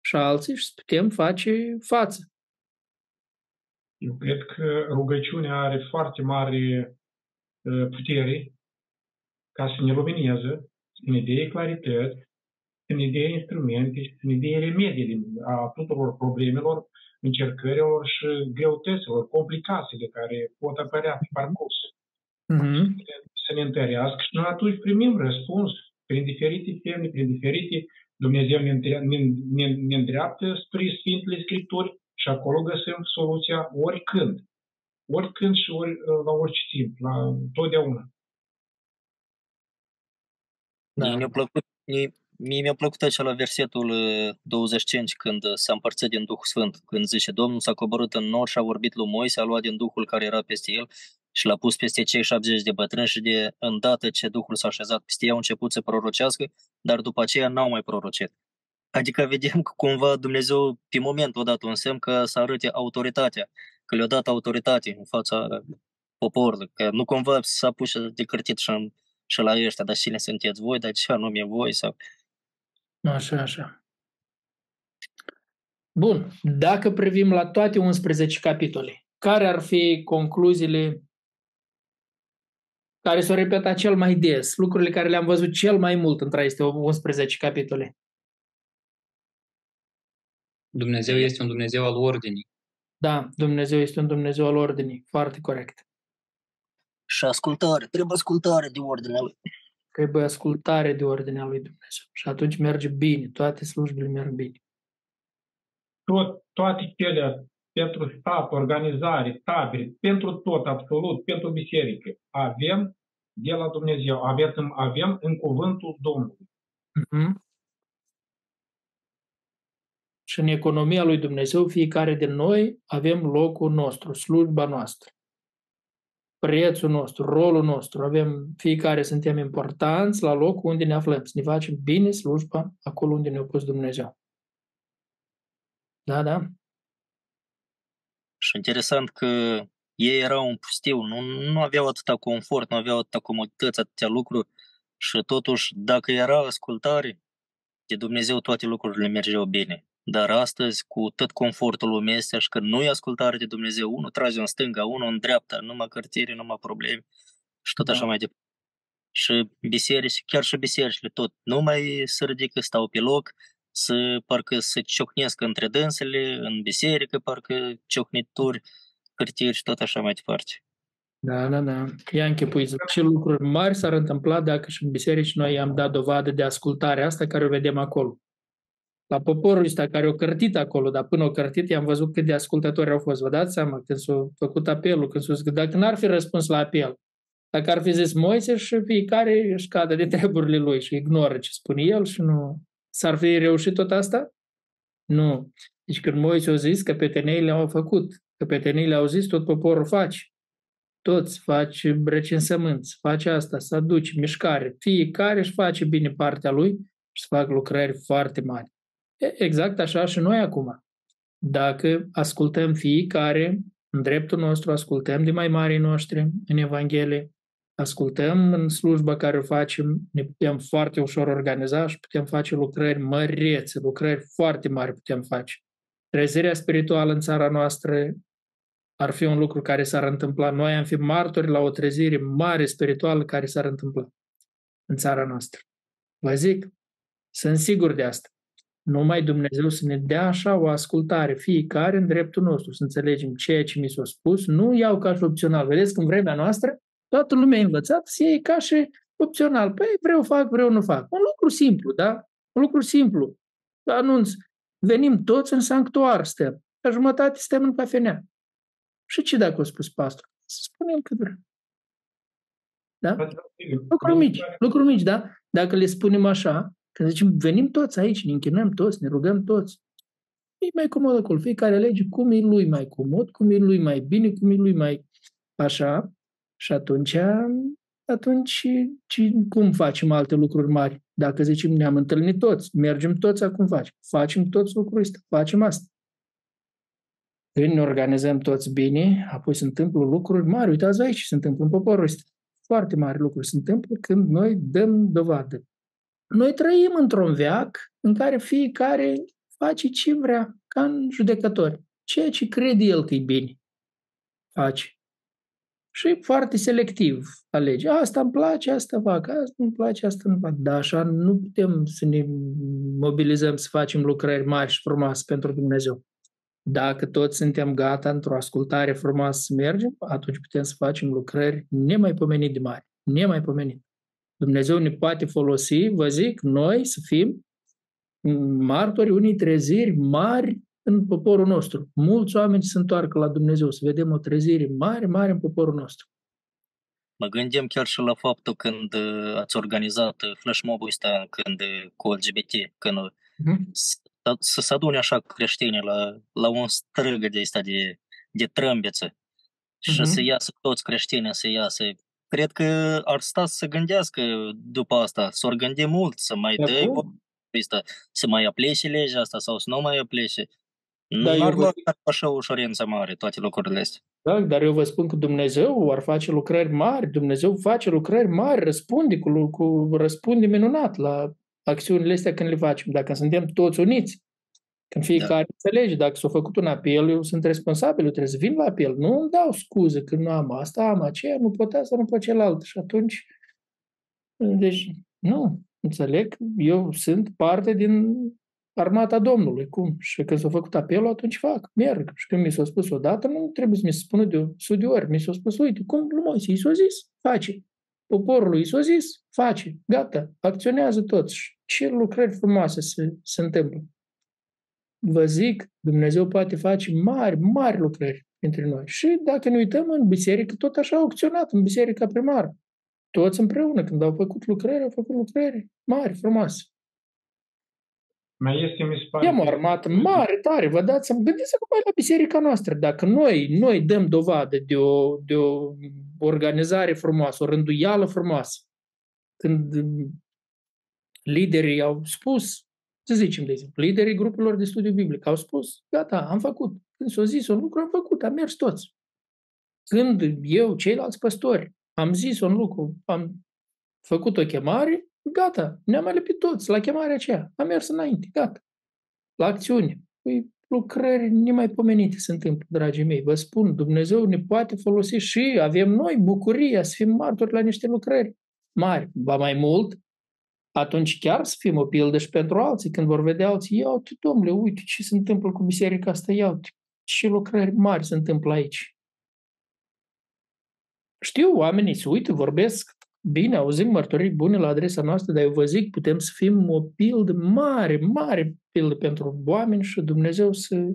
și alții și să putem face față. Eu cred că rugăciunea are foarte mare ă, putere ca să ne lumineze, să ne dea claritate, să ne dea instrumente și să ne dea remedii a tuturor problemelor încercărilor și greutăților, complicațiile care pot apărea pe parcurs. Mm-hmm. Să ne întărească și noi atunci primim răspuns prin diferite semne, prin diferite Dumnezeu ne, ne, ne, ne îndreaptă spre Sfintele Scripturi și acolo găsim soluția oricând. Oricând și ori, la orice timp, la totdeauna. Da. Mi-a plăcut, Mie mi-a plăcut acela versetul 25 uh, când s-a împărțit din Duhul Sfânt, când zice Domnul s-a coborât în nor și a vorbit lui Moise, a luat din Duhul care era peste el și l-a pus peste cei 70 de bătrâni și de îndată ce Duhul s-a așezat peste ei au început să prorocească, dar după aceea n-au mai prorocit. Adică vedem că cumva Dumnezeu pe moment a dat un semn că să arăte autoritatea, că le-a dat autoritate în fața poporului, că nu cumva s-a pus de cârtit și, și la ăștia, dar cine sunteți voi, dar ce anume voi? Sau Așa, așa. Bun. Dacă privim la toate 11 capitole, care ar fi concluziile care s-au repetat cel mai des, lucrurile care le-am văzut cel mai mult între aceste 11 capitole? Dumnezeu este un Dumnezeu al ordinii. Da, Dumnezeu este un Dumnezeu al ordinii. Foarte corect. Și ascultare. Trebuie ascultare de ordinea lui trebuie ascultare de ordinea lui Dumnezeu. Și atunci merge bine, toate slujbele merg bine. Tot, toate cele pentru stat, organizare, tabere, pentru tot, absolut, pentru biserică, avem de la Dumnezeu, avem, avem în cuvântul Domnului. Uh-huh. Și în economia lui Dumnezeu, fiecare din noi avem locul nostru, slujba noastră prețul nostru, rolul nostru. Avem, fiecare suntem importanți la locul unde ne aflăm, să ne facem bine slujba acolo unde ne-a pus Dumnezeu. Da, da. Și interesant că ei erau un pustiu, nu, nu aveau atâta confort, nu aveau atâta comodități, atâtea lucruri și totuși, dacă era ascultare de Dumnezeu, toate lucrurile mergeau bine. Dar astăzi, cu tot confortul lumii astea și că nu e ascultare de Dumnezeu, unul trage în stânga, unul în dreapta, numai cărtiri, numai probleme și tot da. așa mai departe. Și biserici, chiar și bisericile tot, nu mai se ridică, stau pe loc, să parcă să ciocnesc între dânsele, în biserică, parcă ciocnituri, cărtiri și tot așa mai departe. Da, da, da. Ia închipuiți. Ce lucruri mari s-ar întâmpla dacă și în biserici noi am dat dovadă de ascultare asta care o vedem acolo la poporul ăsta care au cărtit acolo, dar până au cărtit i-am văzut cât de ascultători au fost. Vă dați seama când s-a făcut apelul, când s-a zis, dacă n-ar fi răspuns la apel, dacă ar fi zis Moise și fiecare își cadă de treburile lui și ignoră ce spune el și nu... S-ar fi reușit tot asta? Nu. Deci când Moise a zis că peteneile au făcut, că peteneile au zis, tot poporul face. Toți faci recensământ, face asta, să aduci mișcare. Fiecare își face bine partea lui și să fac lucrări foarte mari. Exact așa și noi acum. Dacă ascultăm fiecare, în dreptul nostru, ascultăm de mai mari noștri în Evanghelie, ascultăm în slujba care o facem, ne putem foarte ușor organiza și putem face lucrări mărețe, lucrări foarte mari putem face. Trezirea spirituală în țara noastră ar fi un lucru care s-ar întâmpla. Noi am fi martori la o trezire mare spirituală care s-ar întâmpla în țara noastră. Vă zic, sunt sigur de asta. Numai Dumnezeu să ne dea așa o ascultare, fiecare în dreptul nostru, să înțelegem ceea ce mi s-a spus, nu iau ca și opțional. Vedeți că în vremea noastră toată lumea a învățat să iei ca și opțional. Păi vreau fac, vreau nu fac. Un lucru simplu, da? Un lucru simplu. Anunț. Venim toți în sanctuar, stăm. La jumătate stăm în cafenea. Și ce dacă a spus pastor? Să spunem că vrem. Da? Lucruri mici, lucruri mici, da? Dacă le spunem așa, când zicem, venim toți aici, ne închinăm toți, ne rugăm toți, e mai comod acolo. Fiecare alege cum e lui mai comod, cum e lui mai bine, cum e lui mai așa. Și atunci, atunci cum facem alte lucruri mari? Dacă zicem, ne-am întâlnit toți, mergem toți acum facem. Facem toți lucrurile astea, facem asta. Când ne organizăm toți bine, apoi se întâmplă lucruri mari. Uitați aici se întâmplă în poporul ăsta. Foarte mari lucruri se întâmplă când noi dăm dovadă. Noi trăim într-un veac în care fiecare face ce vrea, ca în judecători. Ceea ce crede el că e bine, face. Și foarte selectiv alege. Asta îmi place, asta fac, asta îmi place, asta nu fac. Dar așa nu putem să ne mobilizăm să facem lucrări mari și frumoase pentru Dumnezeu. Dacă toți suntem gata într-o ascultare frumoasă să mergem, atunci putem să facem lucrări nemaipomenit de mari, nemaipomenit. Dumnezeu ne poate folosi, vă zic, noi să fim martori unei treziri mari în poporul nostru. Mulți oameni se întoarcă la Dumnezeu, să vedem o trezire mare, mare în poporul nostru. Mă gândim chiar și la faptul când uh, ați organizat uh, flash mob ăsta când uh, cu LGBT, când uh-huh. să se adune așa creștini la, la un strâgă de asta de, de trâmbiță uh-huh. și să iasă toți creștinii, să iasă cred că ar sta să gândească după asta, să ori gândi mult, să mai dă asta, să mai aplece legea asta sau să nu mai aplece. Da, nu ar lua vă... așa ușorință mare toate lucrurile astea. Da, dar eu vă spun că Dumnezeu ar face lucrări mari, Dumnezeu face lucrări mari, răspunde cu, cu răspunde minunat la acțiunile astea când le facem, dacă suntem toți uniți. Când fiecare da. înțelege, dacă s-a făcut un apel, eu sunt responsabil, eu trebuie să vin la apel. Nu îmi dau scuze că nu am asta, am aceea, nu pot asta, nu pot celălalt. Și atunci, deci, nu, înțeleg, eu sunt parte din armata Domnului. Cum? Și când s-a făcut apelul, atunci fac, merg. Și când mi s-a spus odată, nu trebuie să mi se spună de o de ori. Mi s-a spus, uite, cum lui Moise, i s-a zis, face. Poporul i s-a zis, face, gata, acționează toți. Ce lucrări frumoase se, se întâmplă vă zic, Dumnezeu poate face mari, mari lucrări între noi. Și dacă ne uităm în biserică, tot așa au acționat în biserica primară. Toți împreună, când au făcut lucrări, au făcut lucrări mari, frumoase. Mai este, mi se pare... Am o armată mare, tare, vă dați să gândiți acum la biserica noastră. Dacă noi, noi dăm dovadă de o, de o organizare frumoasă, o rânduială frumoasă, când liderii au spus să zicem, de exemplu, liderii grupurilor de studiu biblic au spus, gata, am făcut. Când s-a zis un lucru, am făcut, am mers toți. Când eu, ceilalți păstori, am zis un lucru, am făcut o chemare, gata, ne-am alipit toți la chemarea aceea. Am mers înainte, gata. La acțiune. Păi, lucrări nemaipomenite se întâmplă, dragii mei. Vă spun, Dumnezeu ne poate folosi și avem noi bucuria să fim martori la niște lucrări mari. Ba mai mult, atunci chiar să fim o pildă și pentru alții, când vor vedea alții, ia uite, domnule, uite ce se întâmplă cu biserica asta, ia uite, ce lucrări mari se întâmplă aici. Știu, oamenii se uită, vorbesc, bine, auzim mărturii bune la adresa noastră, dar eu vă zic, putem să fim o pildă mare, mare pildă pentru oameni și Dumnezeu să,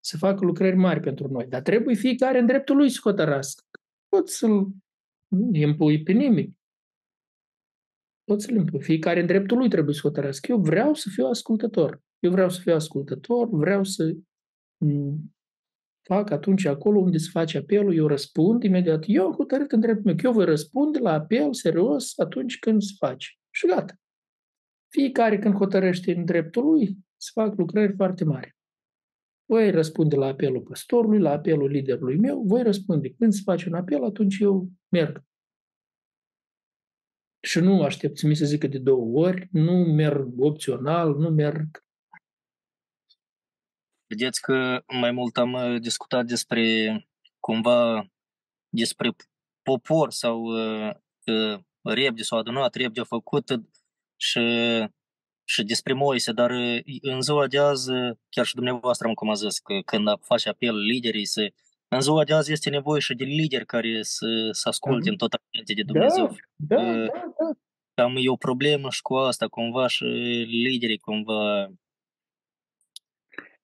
să facă lucrări mari pentru noi. Dar trebuie fiecare în dreptul lui să hotărască. Poți să-l impui pe nimeni să le impui. Fiecare în dreptul lui trebuie să hotărească. Eu vreau să fiu ascultător. Eu vreau să fiu ascultător, vreau să fac atunci acolo unde se face apelul, eu răspund imediat. Eu am hotărât în dreptul meu că eu voi răspunde la apel serios atunci când se face. Și gata. Fiecare când hotărăște în dreptul lui, să fac lucrări foarte mari. Voi răspunde la apelul păstorului, la apelul liderului meu, voi răspunde. Când se face un apel, atunci eu merg. Și nu aștept să mi se zică de două ori, nu merg opțional, nu merg. Vedeți că mai mult am uh, discutat despre cumva despre popor sau uh, uh, repede sau adunat, repede făcut și și despre Moise, dar în ziua de azi, chiar și dumneavoastră am cum a zis, că când face apel liderii să în ziua de azi este nevoie și de lideri care să, să asculte în tot de Dumnezeu. Da, da, da, da. Am e o problemă și cu asta, cumva și liderii cumva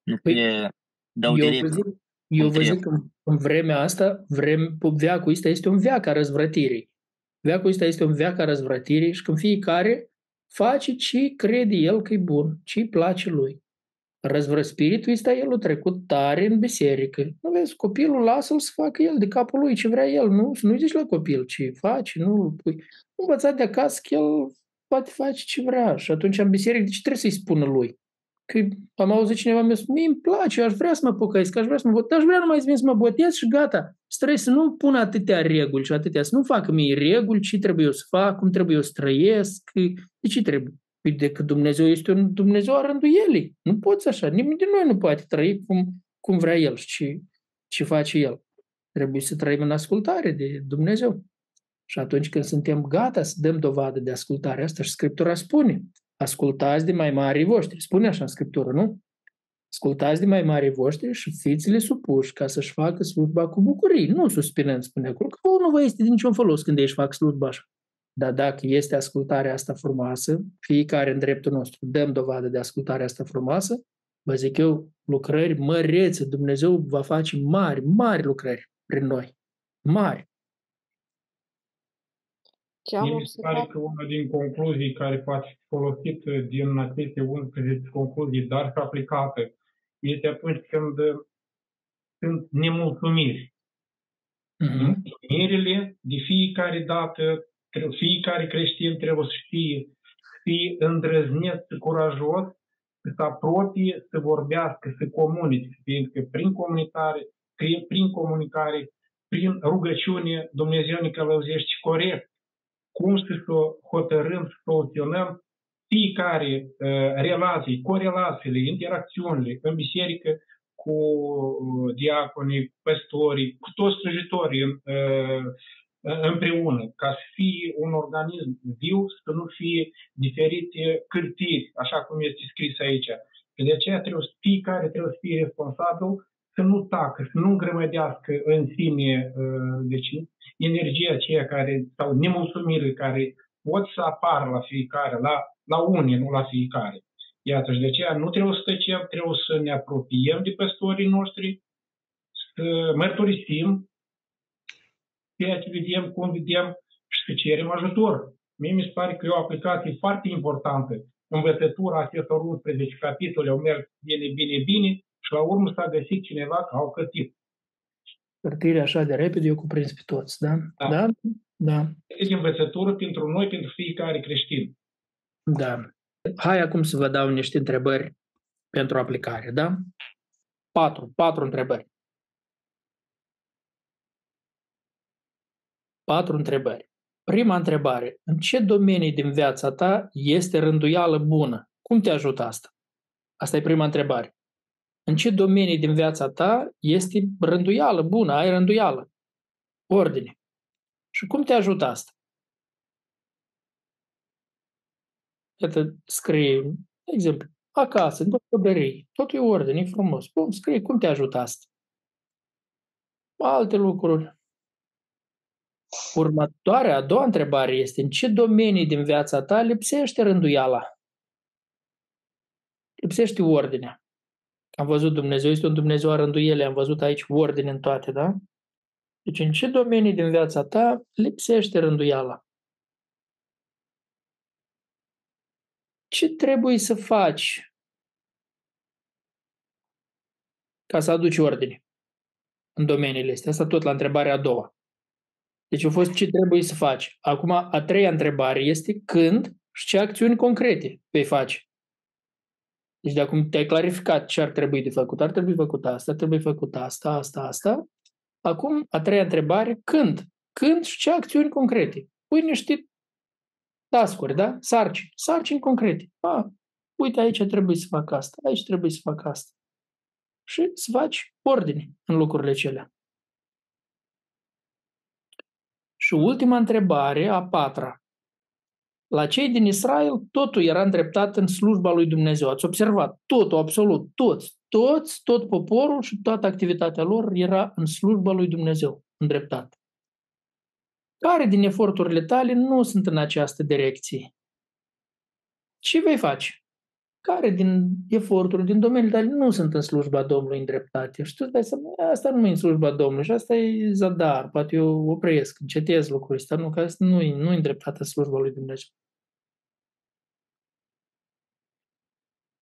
nu păi, pe dau eu direct. Vă zic, eu vă zic că în vremea asta, vreme, veacul ăsta este un veac a răzvrătirii. Veacul ăsta este un veac a răzvrătirii și când fiecare face ce crede el că e bun, ce îi place lui. Răzvră spiritul ăsta, el a trecut tare în biserică. Nu vezi, copilul lasă-l să facă el de capul lui ce vrea el, nu? Nu zici la copil ce face, nu îl pui. Învățat de acasă că el poate face ce vrea și atunci în biserică de ce trebuie să-i spună lui? Că am auzit cineva mi-a spus, mie îmi place, eu aș vrea să mă pocăiesc, aș vrea să mă botez, aș vrea numai să vin să mă botez și gata. Trebuie să nu pun atâtea reguli și atâtea, să nu facă mie reguli, ce trebuie eu să fac, cum trebuie eu să trăiesc, de ce trebuie? Păi decât Dumnezeu este un Dumnezeu a rânduielii. Nu poți așa, nimeni din noi nu poate trăi cum, cum vrea El și ce, ce face El. Trebuie să trăim în ascultare de Dumnezeu. Și atunci când suntem gata să dăm dovadă de ascultare asta și Scriptura spune, ascultați de mai mari voștri. Spune așa în Scriptură, nu? Ascultați de mai mari voștri și fiți-le supuși ca să-și facă slujba cu bucurii. Nu suspinând, spune acolo, că nu vă este de niciun folos când ești fac slujba așa. Dar dacă este ascultarea asta frumoasă, fiecare în dreptul nostru dăm dovadă de ascultarea asta frumoasă, vă zic eu, lucrări mărețe, Dumnezeu va face mari, mari lucrări prin noi. Mari. Ce am mi se pare că una din concluzii care poate fi folosit din aceste 11 concluzii, dar și aplicate, este atunci când sunt nemulțumiri. Mm-hmm. Mulțumirile de fiecare dată, fiecare creștin trebuie să fie, să fie îndrăzneț, curajos, să se apropie, să vorbească, să comunice, fiindcă prin comunicare, prin, prin comunicare, prin rugăciune, Dumnezeu ne călăuzește corect. Cum să hotărâm, să soluționăm fiecare uh, relații, corelațiile, interacțiunile în biserică cu uh, diaconii, păstorii, cu toți slujitorii uh, împreună, ca să fie un organism viu, să nu fie diferite cârtiri, așa cum este scris aici. De aceea trebuie să fiecare trebuie să fie responsabil să nu tacă, să nu îngrămădească în sine deci, energia aceea care, sau nemulțumirile care pot să apară la fiecare, la, la unii, nu la fiecare. Iată, și de aceea nu trebuie să tăcem, trebuie să ne apropiem de păstorii noștri, să mărturisim ceea ce vedem, cum vedem și să cerem ajutor. Mie mi se pare că e o aplicație foarte importantă. Învățătura acestor 11 capitole au mers bine, bine, bine și la urmă s-a găsit cineva că au cătit hârtirea așa de repede, eu cuprins pe toți, da? Da. Da. da. Este învățătură pentru noi, pentru fiecare creștin. Da. Hai acum să vă dau niște întrebări pentru aplicare, da? Patru, patru întrebări. Patru întrebări. Prima întrebare. În ce domenii din viața ta este rânduială bună? Cum te ajută asta? Asta e prima întrebare. În ce domenii din viața ta este rânduială bună, ai rânduială, ordine. Și cum te ajută asta? Iată, scrie, de exemplu, acasă, în gospodărie, totul e ordine, e frumos. Cum scrie, cum te ajută asta? Alte lucruri. Următoarea, a doua întrebare este, în ce domenii din viața ta lipsește rânduiala? Lipsește ordinea. Am văzut Dumnezeu este un Dumnezeu a rânduielii, am văzut aici ordine în toate, da? Deci în ce domenii din viața ta lipsește rânduiala? Ce trebuie să faci ca să aduci ordine în domeniile astea? Asta tot la întrebarea a doua. Deci a fost ce trebuie să faci. Acum, a treia întrebare este când și ce acțiuni concrete vei face. Deci de acum te-ai clarificat ce ar trebui de făcut. Ar trebui făcut asta, ar trebui făcut asta, asta, asta. Acum, a treia întrebare, când? Când și ce acțiuni concrete? Pui niște tascuri, da? Sarcini. Sarcini concrete. A, uite, aici trebuie să fac asta, aici trebuie să fac asta. Și să faci ordine în lucrurile celea. Și ultima întrebare, a patra. La cei din Israel, totul era îndreptat în slujba lui Dumnezeu. Ați observat, totul, absolut, toți, toți, tot poporul și toată activitatea lor era în slujba lui Dumnezeu, îndreptat. Care din eforturile tale nu sunt în această direcție? Ce vei face? Care din eforturi, din domeniul tale nu sunt în slujba Domnului în dreptate? Și tu îți dai seama, asta nu e în slujba Domnului și asta e zadar, poate eu opresc, încetez lucrul ăsta, nu, că asta nu e, nu e în dreptate slujba lui Dumnezeu.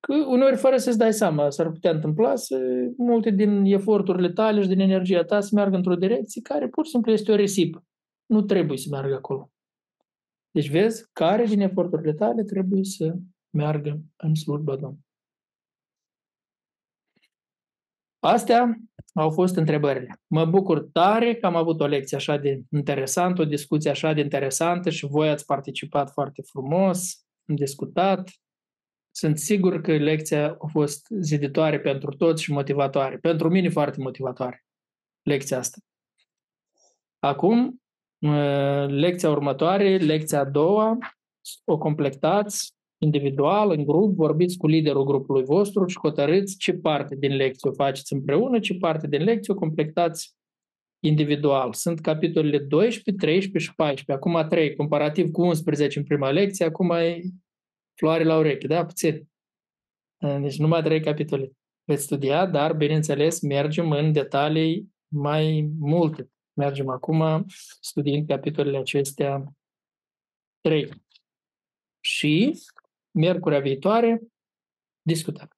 Că uneori, fără să-ți dai seama, s-ar putea întâmpla să multe din eforturile tale și din energia ta să meargă într-o direcție care pur și simplu este o risipă. Nu trebuie să meargă acolo. Deci vezi, care din eforturile tale trebuie să meargă în slujba Domnului. Astea au fost întrebările. Mă bucur tare că am avut o lecție așa de interesantă, o discuție așa de interesantă și voi ați participat foarte frumos, am discutat. Sunt sigur că lecția a fost ziditoare pentru toți și motivatoare. Pentru mine foarte motivatoare lecția asta. Acum, lecția următoare, lecția a doua, o completați individual, în grup, vorbiți cu liderul grupului vostru și hotărâți ce parte din lecție o faceți împreună, ce parte din lecție o completați individual. Sunt capitolele 12, 13 și 14. Acum 3, comparativ cu 11 în prima lecție, acum e floare la ureche, da? Puțin. Deci numai 3 capitole veți studia, dar, bineînțeles, mergem în detalii mai multe. Mergem acum studiind capitolele acestea 3. Și miercurea viitoare discutăm.